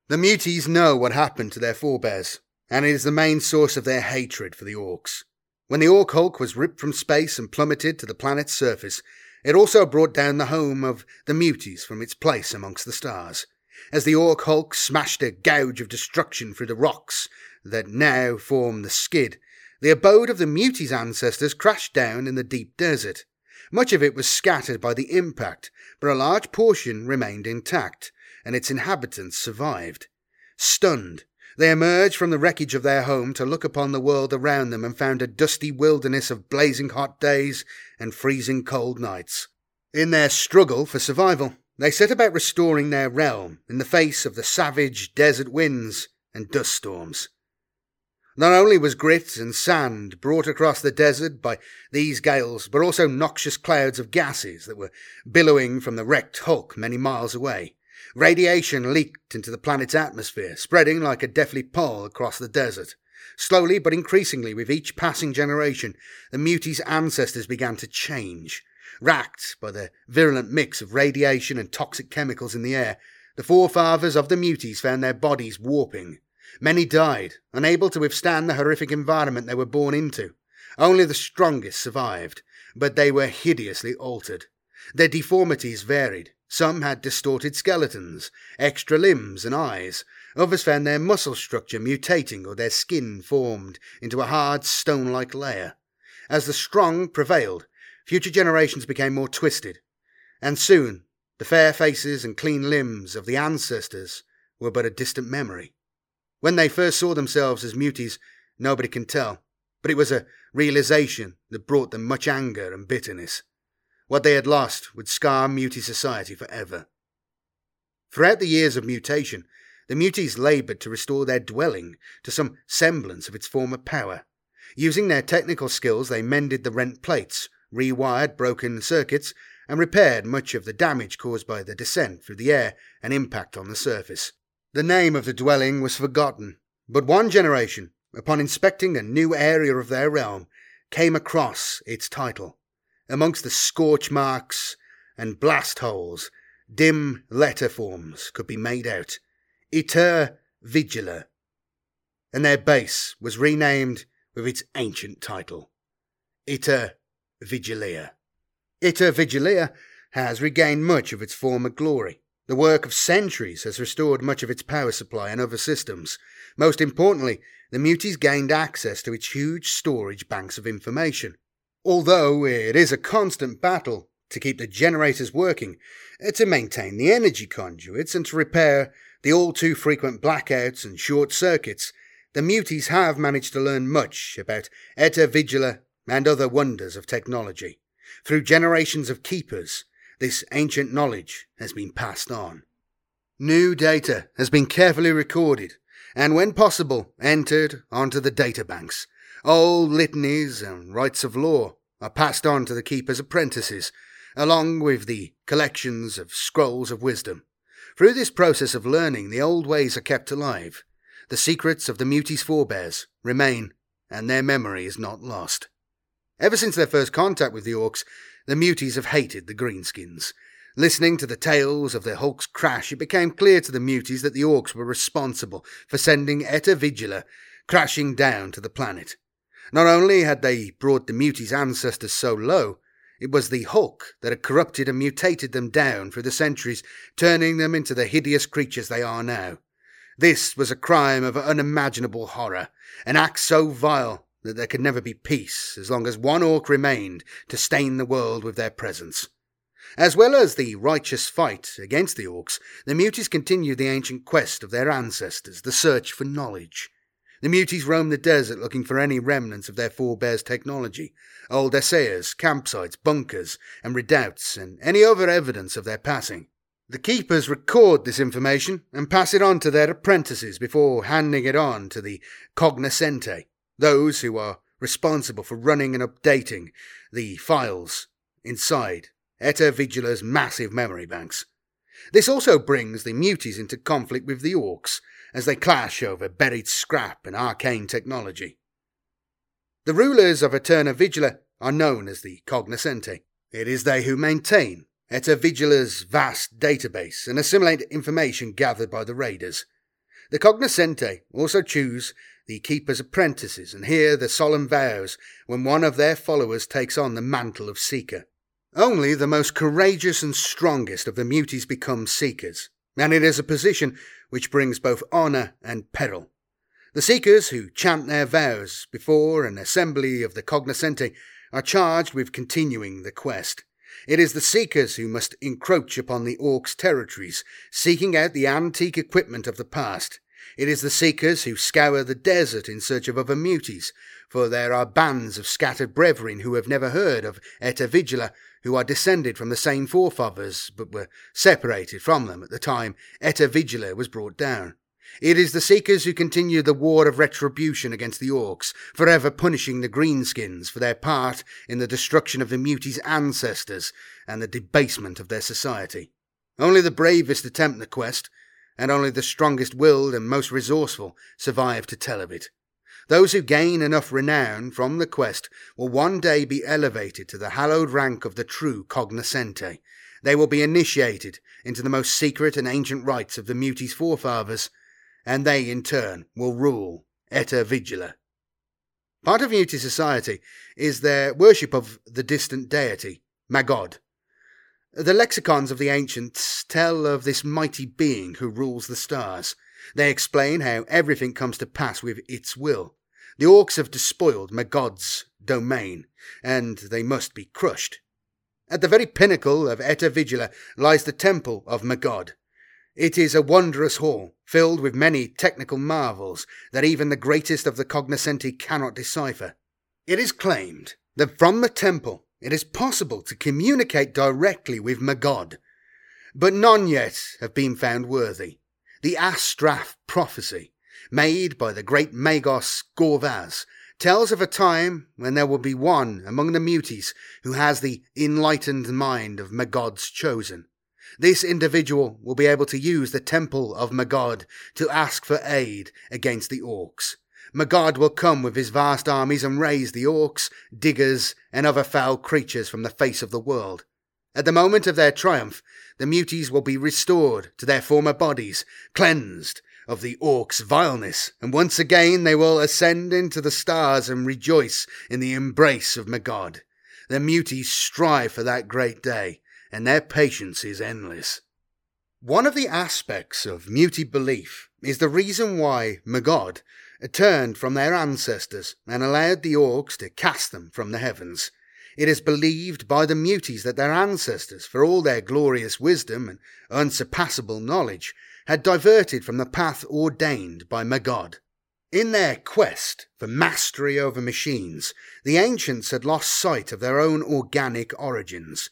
The Muties know what happened to their forebears, and it is the main source of their hatred for the Orcs. When the Orc Hulk was ripped from space and plummeted to the planet's surface, it also brought down the home of the Muties from its place amongst the stars. As the Orc Hulk smashed a gouge of destruction through the rocks that now form the skid, the abode of the Muties' ancestors crashed down in the deep desert. Much of it was scattered by the impact, but a large portion remained intact, and its inhabitants survived. Stunned, they emerged from the wreckage of their home to look upon the world around them and found a dusty wilderness of blazing hot days and freezing cold nights. In their struggle for survival, they set about restoring their realm in the face of the savage desert winds and dust storms. Not only was grit and sand brought across the desert by these gales, but also noxious clouds of gases that were billowing from the wrecked hulk many miles away. Radiation leaked into the planet's atmosphere, spreading like a deathly pall across the desert. Slowly but increasingly, with each passing generation, the muties' ancestors began to change. Racked by the virulent mix of radiation and toxic chemicals in the air, the forefathers of the Muties found their bodies warping, Many died, unable to withstand the horrific environment they were born into. Only the strongest survived, but they were hideously altered. Their deformities varied. Some had distorted skeletons, extra limbs and eyes. Others found their muscle structure mutating or their skin formed into a hard stone like layer. As the strong prevailed, future generations became more twisted, and soon the fair faces and clean limbs of the ancestors were but a distant memory. When they first saw themselves as muties, nobody can tell, but it was a realization that brought them much anger and bitterness. What they had lost would scar mutie society forever. Throughout the years of mutation, the muties laboured to restore their dwelling to some semblance of its former power. Using their technical skills, they mended the rent plates, rewired broken circuits, and repaired much of the damage caused by the descent through the air and impact on the surface. The name of the dwelling was forgotten, but one generation, upon inspecting a new area of their realm, came across its title. Amongst the scorch marks and blast holes, dim letter forms could be made out. Iter Vigila. And their base was renamed with its ancient title. Iter Vigilia. Iter Vigilia has regained much of its former glory. The work of centuries has restored much of its power supply and other systems. Most importantly, the Muties gained access to its huge storage banks of information. Although it is a constant battle to keep the generators working, uh, to maintain the energy conduits, and to repair the all too frequent blackouts and short circuits, the Muties have managed to learn much about Eta Vigila and other wonders of technology. Through generations of keepers, this ancient knowledge has been passed on. New data has been carefully recorded and, when possible, entered onto the databanks. Old litanies and rites of law are passed on to the keeper's apprentices, along with the collections of scrolls of wisdom. Through this process of learning, the old ways are kept alive. The secrets of the Mutie's forebears remain, and their memory is not lost. Ever since their first contact with the Orcs, the Muties have hated the Greenskins. Listening to the tales of their Hulk's crash, it became clear to the Muties that the Orcs were responsible for sending Eta Vigila crashing down to the planet. Not only had they brought the Muties' ancestors so low, it was the Hulk that had corrupted and mutated them down through the centuries, turning them into the hideous creatures they are now. This was a crime of unimaginable horror, an act so vile that there could never be peace as long as one orc remained to stain the world with their presence. As well as the righteous fight against the orcs, the Muties continued the ancient quest of their ancestors, the search for knowledge. The Muties roamed the desert looking for any remnants of their forebears' technology, old assayers, campsites, bunkers, and redoubts, and any other evidence of their passing. The keepers record this information and pass it on to their apprentices before handing it on to the cognoscenti, those who are responsible for running and updating the files inside Eta Vigila's massive memory banks. This also brings the muties into conflict with the orcs as they clash over buried scrap and arcane technology. The rulers of Eterna Vigila are known as the Cognoscenti. It is they who maintain Eta Vigila's vast database and assimilate information gathered by the raiders. The cognoscenti also choose the keeper's apprentices and hear the solemn vows when one of their followers takes on the mantle of seeker. Only the most courageous and strongest of the muties become seekers, and it is a position which brings both honour and peril. The seekers who chant their vows before an assembly of the cognoscenti are charged with continuing the quest. It is the seekers who must encroach upon the orcs' territories, seeking out the antique equipment of the past, it is the seekers who scour the desert in search of other muties, for there are bands of scattered brethren who have never heard of Eta Vigila, who are descended from the same forefathers, but were separated from them at the time Eta Vigila was brought down. It is the Seekers who continue the war of retribution against the Orcs, forever punishing the Greenskins for their part in the destruction of the Mutie's ancestors and the debasement of their society. Only the bravest attempt the quest, and only the strongest willed and most resourceful survive to tell of it. Those who gain enough renown from the quest will one day be elevated to the hallowed rank of the true cognoscenti. They will be initiated into the most secret and ancient rites of the Mutie's forefathers, and they in turn will rule Eta Vigila. Part of Mutie society is their worship of the distant deity, Magod, the lexicons of the ancients tell of this mighty being who rules the stars. They explain how everything comes to pass with its will. The orcs have despoiled Magod's domain, and they must be crushed. At the very pinnacle of Eta Vigila lies the temple of Magod. It is a wondrous hall, filled with many technical marvels that even the greatest of the cognoscenti cannot decipher. It is claimed that from the temple it is possible to communicate directly with Magod, but none yet have been found worthy. The Astrath prophecy, made by the great Magos Gorvaz, tells of a time when there will be one among the muties who has the enlightened mind of Magod's chosen. This individual will be able to use the temple of Magod to ask for aid against the orcs. Magod will come with his vast armies and raise the orcs, diggers, and other foul creatures from the face of the world. At the moment of their triumph, the muties will be restored to their former bodies, cleansed of the orcs' vileness, and once again they will ascend into the stars and rejoice in the embrace of Magod. The muties strive for that great day, and their patience is endless. One of the aspects of mutie belief is the reason why Magod turned from their ancestors and allowed the orcs to cast them from the heavens. It is believed by the muties that their ancestors, for all their glorious wisdom and unsurpassable knowledge, had diverted from the path ordained by Magod. In their quest for mastery over machines, the ancients had lost sight of their own organic origins.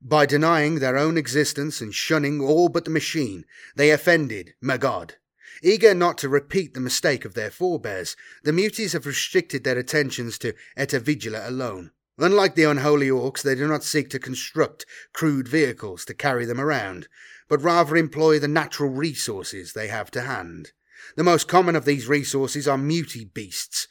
By denying their own existence and shunning all but the machine, they offended Magod. Eager not to repeat the mistake of their forebears, the muties have restricted their attentions to Eta Vigila alone. Unlike the unholy orcs, they do not seek to construct crude vehicles to carry them around, but rather employ the natural resources they have to hand. The most common of these resources are mutie beasts.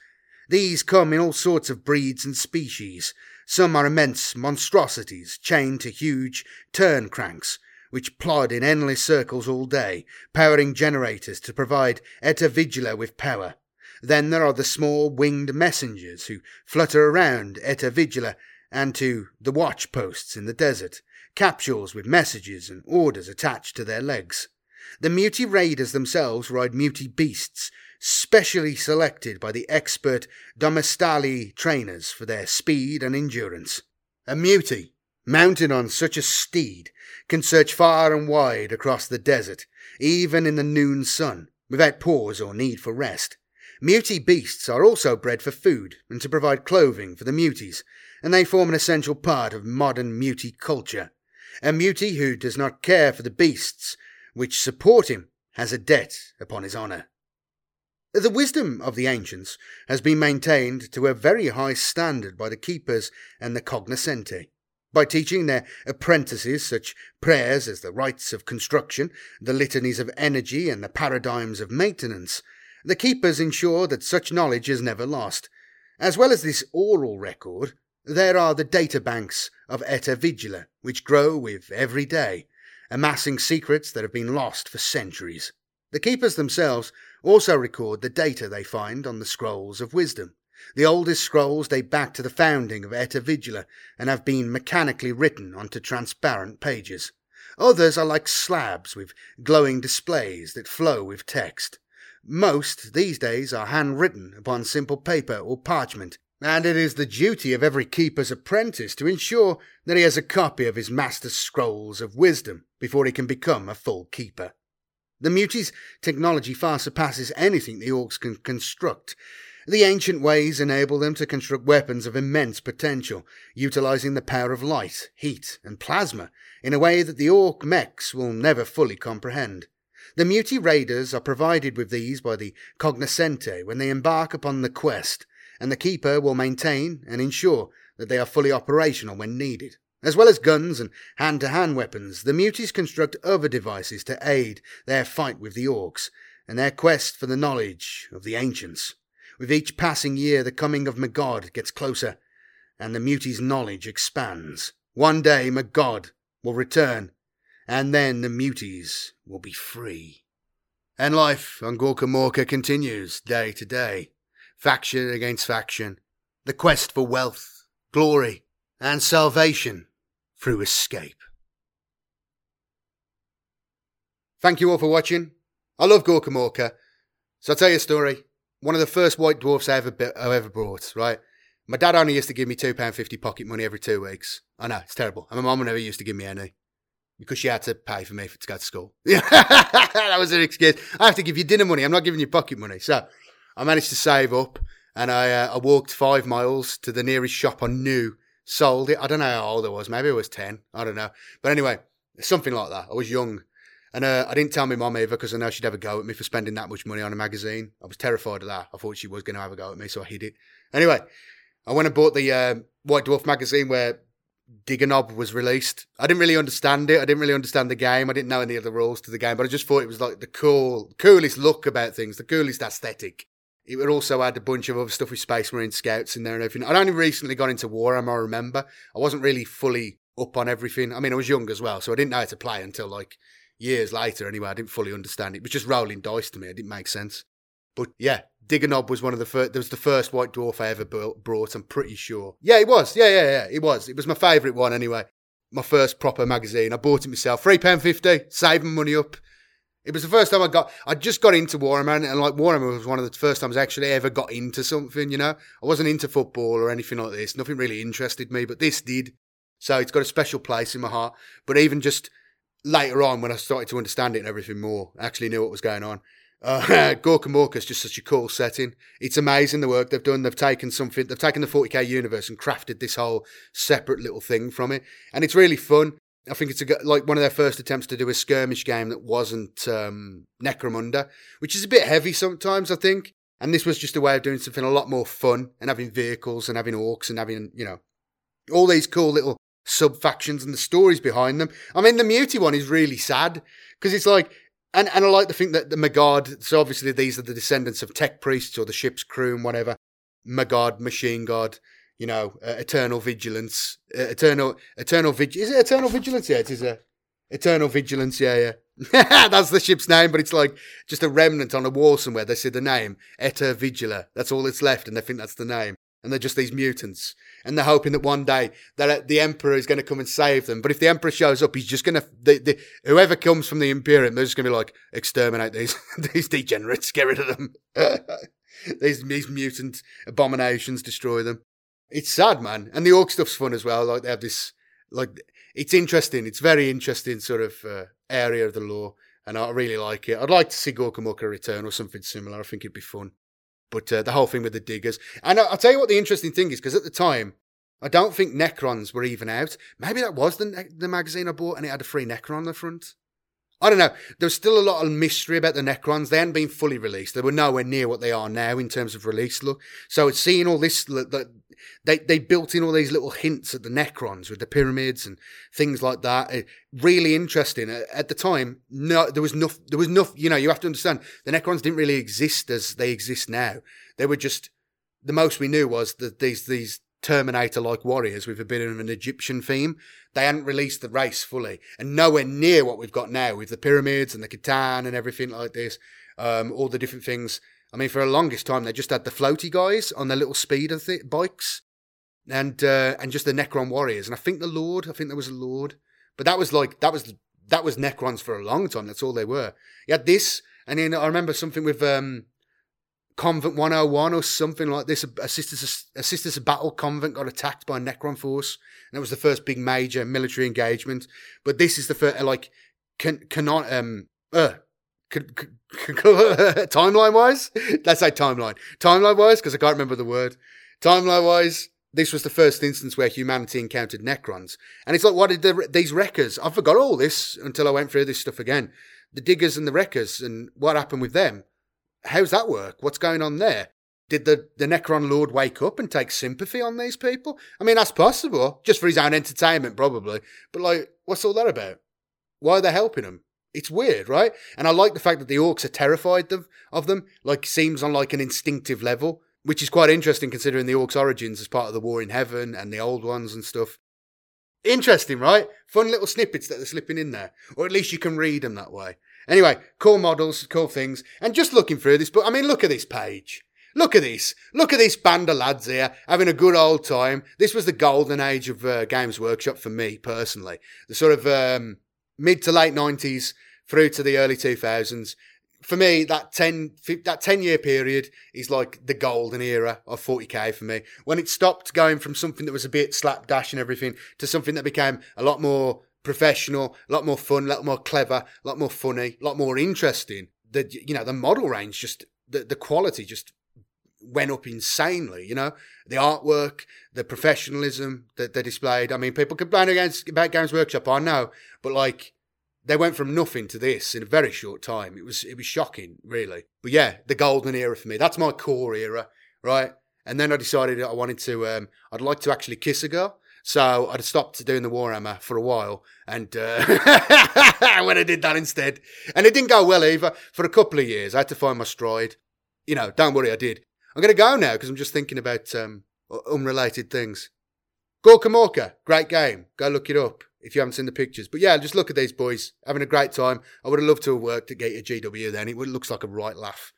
These come in all sorts of breeds and species. Some are immense monstrosities chained to huge turn cranks, which plod in endless circles all day, powering generators to provide Eta Vigila with power. Then there are the small winged messengers who flutter around Eta Vigila and to the watch posts in the desert, capsules with messages and orders attached to their legs. The mutie raiders themselves ride mutie beasts, specially selected by the expert Domestali trainers for their speed and endurance. A mutie, mounted on such a steed, can search far and wide across the desert, even in the noon sun, without pause or need for rest. Mutie beasts are also bred for food and to provide clothing for the muties, and they form an essential part of modern mutie culture. A mutie who does not care for the beasts which support him has a debt upon his honour. The wisdom of the ancients has been maintained to a very high standard by the keepers and the cognoscenti. By teaching their apprentices such prayers as the rites of construction, the litanies of energy, and the paradigms of maintenance, the keepers ensure that such knowledge is never lost. As well as this oral record, There are the databanks of Eta Vigila, which grow with every day, amassing secrets that have been lost for centuries. The keepers themselves also record the data they find on the scrolls of wisdom. The oldest scrolls date back to the founding of Eta Vigila and have been mechanically written onto transparent pages. Others are like slabs with glowing displays that flow with text. Most these days are handwritten upon simple paper or parchment, and it is the duty of every keeper's apprentice to ensure that he has a copy of his master's scrolls of wisdom before he can become a full keeper. The Mutie's technology far surpasses anything the Orcs can construct. The ancient ways enable them to construct weapons of immense potential, utilizing the power of light, heat, and plasma in a way that the Orc mechs will never fully comprehend. The Mutie Raiders are provided with these by the Cognoscente when they embark upon the quest, and the Keeper will maintain and ensure that they are fully operational when needed. As well as guns and hand to hand weapons, the Muties construct other devices to aid their fight with the Orcs and their quest for the knowledge of the ancients. With each passing year, the coming of Magog gets closer, and the Muties' knowledge expands. One day, Magog will return, and then the muties will be free. And life on Gorkamorka continues day to day, faction against faction, the quest for wealth, glory, and salvation through escape. Thank you all for watching. I love Gorkamorka. So I'll tell you a story. One of the first white dwarfs I ever, I ever brought, right? My dad only used to give me £2.50 pocket money every two weeks. I know, it's terrible. And my mum never used to give me any because she had to pay for me to go to school. <laughs> that was an excuse. I have to give you dinner money. I'm not giving you pocket money. So I managed to save up and I, uh, I walked five miles to the nearest shop I knew sold it. I don't know how old I was. Maybe I was 10. I don't know. But anyway, something like that. I was young. And uh, I didn't tell my mum either because I know she'd have a go at me for spending that much money on a magazine. I was terrified of that. I thought she was going to have a go at me, so I hid it. Anyway, I went and bought the uh, White Dwarf magazine where Digganob was released. I didn't really understand it. I didn't really understand the game. I didn't know any of the rules to the game, but I just thought it was like the cool, coolest look about things, the coolest aesthetic. It also add a bunch of other stuff with Space Marine Scouts in there and everything. I'd only recently got into Warhammer, I remember. I wasn't really fully up on everything. I mean, I was young as well, so I didn't know how to play until like years later anyway. I didn't fully understand it. It was just rolling dice to me. It didn't make sense. But yeah, Digganob was one of the first. There was the first White Dwarf I ever brought. I'm pretty sure. Yeah, it was. Yeah, yeah, yeah. It was. It was my favourite one anyway. My first proper magazine. I bought it myself. Three pound fifty. Saving money up. It was the first time I got. I just got into Warhammer, and like Warhammer was one of the first times I actually ever got into something. You know, I wasn't into football or anything like this. Nothing really interested me, but this did. So it's got a special place in my heart. But even just later on, when I started to understand it and everything more, I actually knew what was going on. Uh, <laughs> Gorkamorka is just such a cool setting. It's amazing the work they've done. They've taken something, they've taken the 40k universe and crafted this whole separate little thing from it, and it's really fun. I think it's a, like one of their first attempts to do a skirmish game that wasn't um, Necromunda, which is a bit heavy sometimes, I think. And this was just a way of doing something a lot more fun and having vehicles and having orcs and having, you know, all these cool little sub factions and the stories behind them. I mean, the Mutie one is really sad because it's like, and, and I like to think that the Magog, so obviously these are the descendants of tech priests or the ship's crew and whatever. Magog, machine god, you know, uh, eternal vigilance, uh, eternal, eternal vigilance. Is it eternal vigilance? Yeah, it is a eternal vigilance. Yeah, yeah. <laughs> That's the ship's name, but it's like just a remnant on a wall somewhere. They see the name Eta Vigila. That's all that's left, and they think that's the name. And they're just these mutants, and they're hoping that one day that uh, the emperor is going to come and save them. But if the emperor shows up, he's just going to the, the, whoever comes from the imperium, they're just going to be like exterminate these <laughs> these degenerates, get rid of them. <laughs> these these mutant abominations, destroy them it's sad, man. And the orc stuff's fun as well. Like they have this, like it's interesting. It's very interesting sort of uh, area of the lore, and I really like it. I'd like to see Gorkamorka return or something similar. I think it'd be fun. But uh, the whole thing with the diggers, and I'll tell you what the interesting thing is, because at the time, I don't think Necrons were even out. Maybe that was the the magazine I bought, and it had a free Necron on the front. I don't know. There's still a lot of mystery about the Necrons. They hadn't been fully released. They were nowhere near what they are now in terms of release look. So it's seeing all this, they, they built in all these little hints at the Necrons with the pyramids and things like that. It, really interesting. At the time, no, there was no, there was no, you know, you have to understand the Necrons didn't really exist as they exist now. They were just, the most we knew was that these, these Terminator like warriors with a bit of an Egyptian theme. They hadn't released the race fully, and nowhere near what we've got now with the pyramids and the C'tan and everything like this, um, all the different things. I mean, for the longest time, they just had the floaty guys on their little speeder th- bikes, and uh, and just the Necron warriors. And I think the Lord, I think there was a Lord, but that was like that was that was Necrons for a long time. That's all they were. You had this, and then I remember something with um, Convent 101 or something like this. A, Sisters, a Sisters of Battle convent got attacked by a Necron force. And that was the first big major military engagement. But this is the first, like, can, cannot, um, uh, <laughs> timeline wise, let's say timeline. Timeline wise, because I can't remember the word. Timeline wise, this was the first instance where humanity encountered Necrons. And it's like, what did the, these wreckers? I forgot all this until I went through this stuff again. The diggers and the wreckers, and what happened with them? How's that work? What's going on there? Did the, the Necron Lord wake up and take sympathy on these people? I mean, that's possible, just for his own entertainment, probably. But, like, what's all that about? Why are they helping him? It's weird, right? And I like the fact that the orcs are terrified of, of them, like, seems on, like, an instinctive level, which is quite interesting considering the orcs' origins as part of the War in Heaven and the old ones and stuff. Interesting, right? Fun little snippets that they're slipping in there. Or at least you can read them that way. Anyway, cool models, cool things. And just looking through this book, I mean, look at this page. Look at this. Look at this band of lads here having a good old time. This was the golden age of uh, Games Workshop for me personally. The sort of um, mid to late 90s through to the early 2000s. For me, that 10, that 10 year period is like the golden era of 40k for me. When it stopped going from something that was a bit slapdash and everything to something that became a lot more professional, a lot more fun, a lot more clever, a lot more funny, a lot more interesting. The you know the model range just the the quality just went up insanely. You know the artwork, the professionalism that they displayed. I mean, people complain against about Games Workshop, I know, but like they went from nothing to this in a very short time. It was it was shocking, really. But yeah, the golden era for me. That's my core era, right? And then I decided I wanted to. Um, I'd like to actually kiss a girl. So I'd stopped doing the Warhammer for a while, and uh, <laughs> when I did that instead, and it didn't go well either. For a couple of years, I had to find my stride. You know, don't worry, I did. I'm going to go now because I'm just thinking about um, unrelated things. Gorkamorka, great game. Go look it up if you haven't seen the pictures. But yeah, just look at these boys having a great time. I would have loved to have worked at Gate GW then. It looks like a right laugh.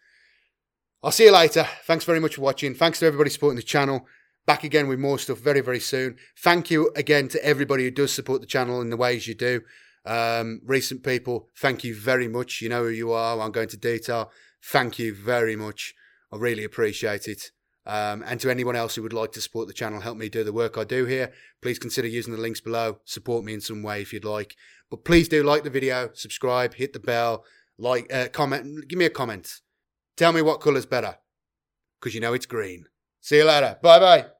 I'll see you later. Thanks very much for watching. Thanks to everybody supporting the channel back again with more stuff very, very soon. Thank you again to everybody who does support the channel in the ways you do. Um, recent people, thank you very much. You know who you are. I'm going to detail. Thank you very much. I really appreciate it. Um, and to anyone else who would like to support the channel, help me do the work I do here, please consider using the links below. Support me in some way if you'd like. But please do like the video, subscribe, hit the bell, like, uh, comment, give me a comment. Tell me what colour's better, because you know it's green. See you later. Bye bye.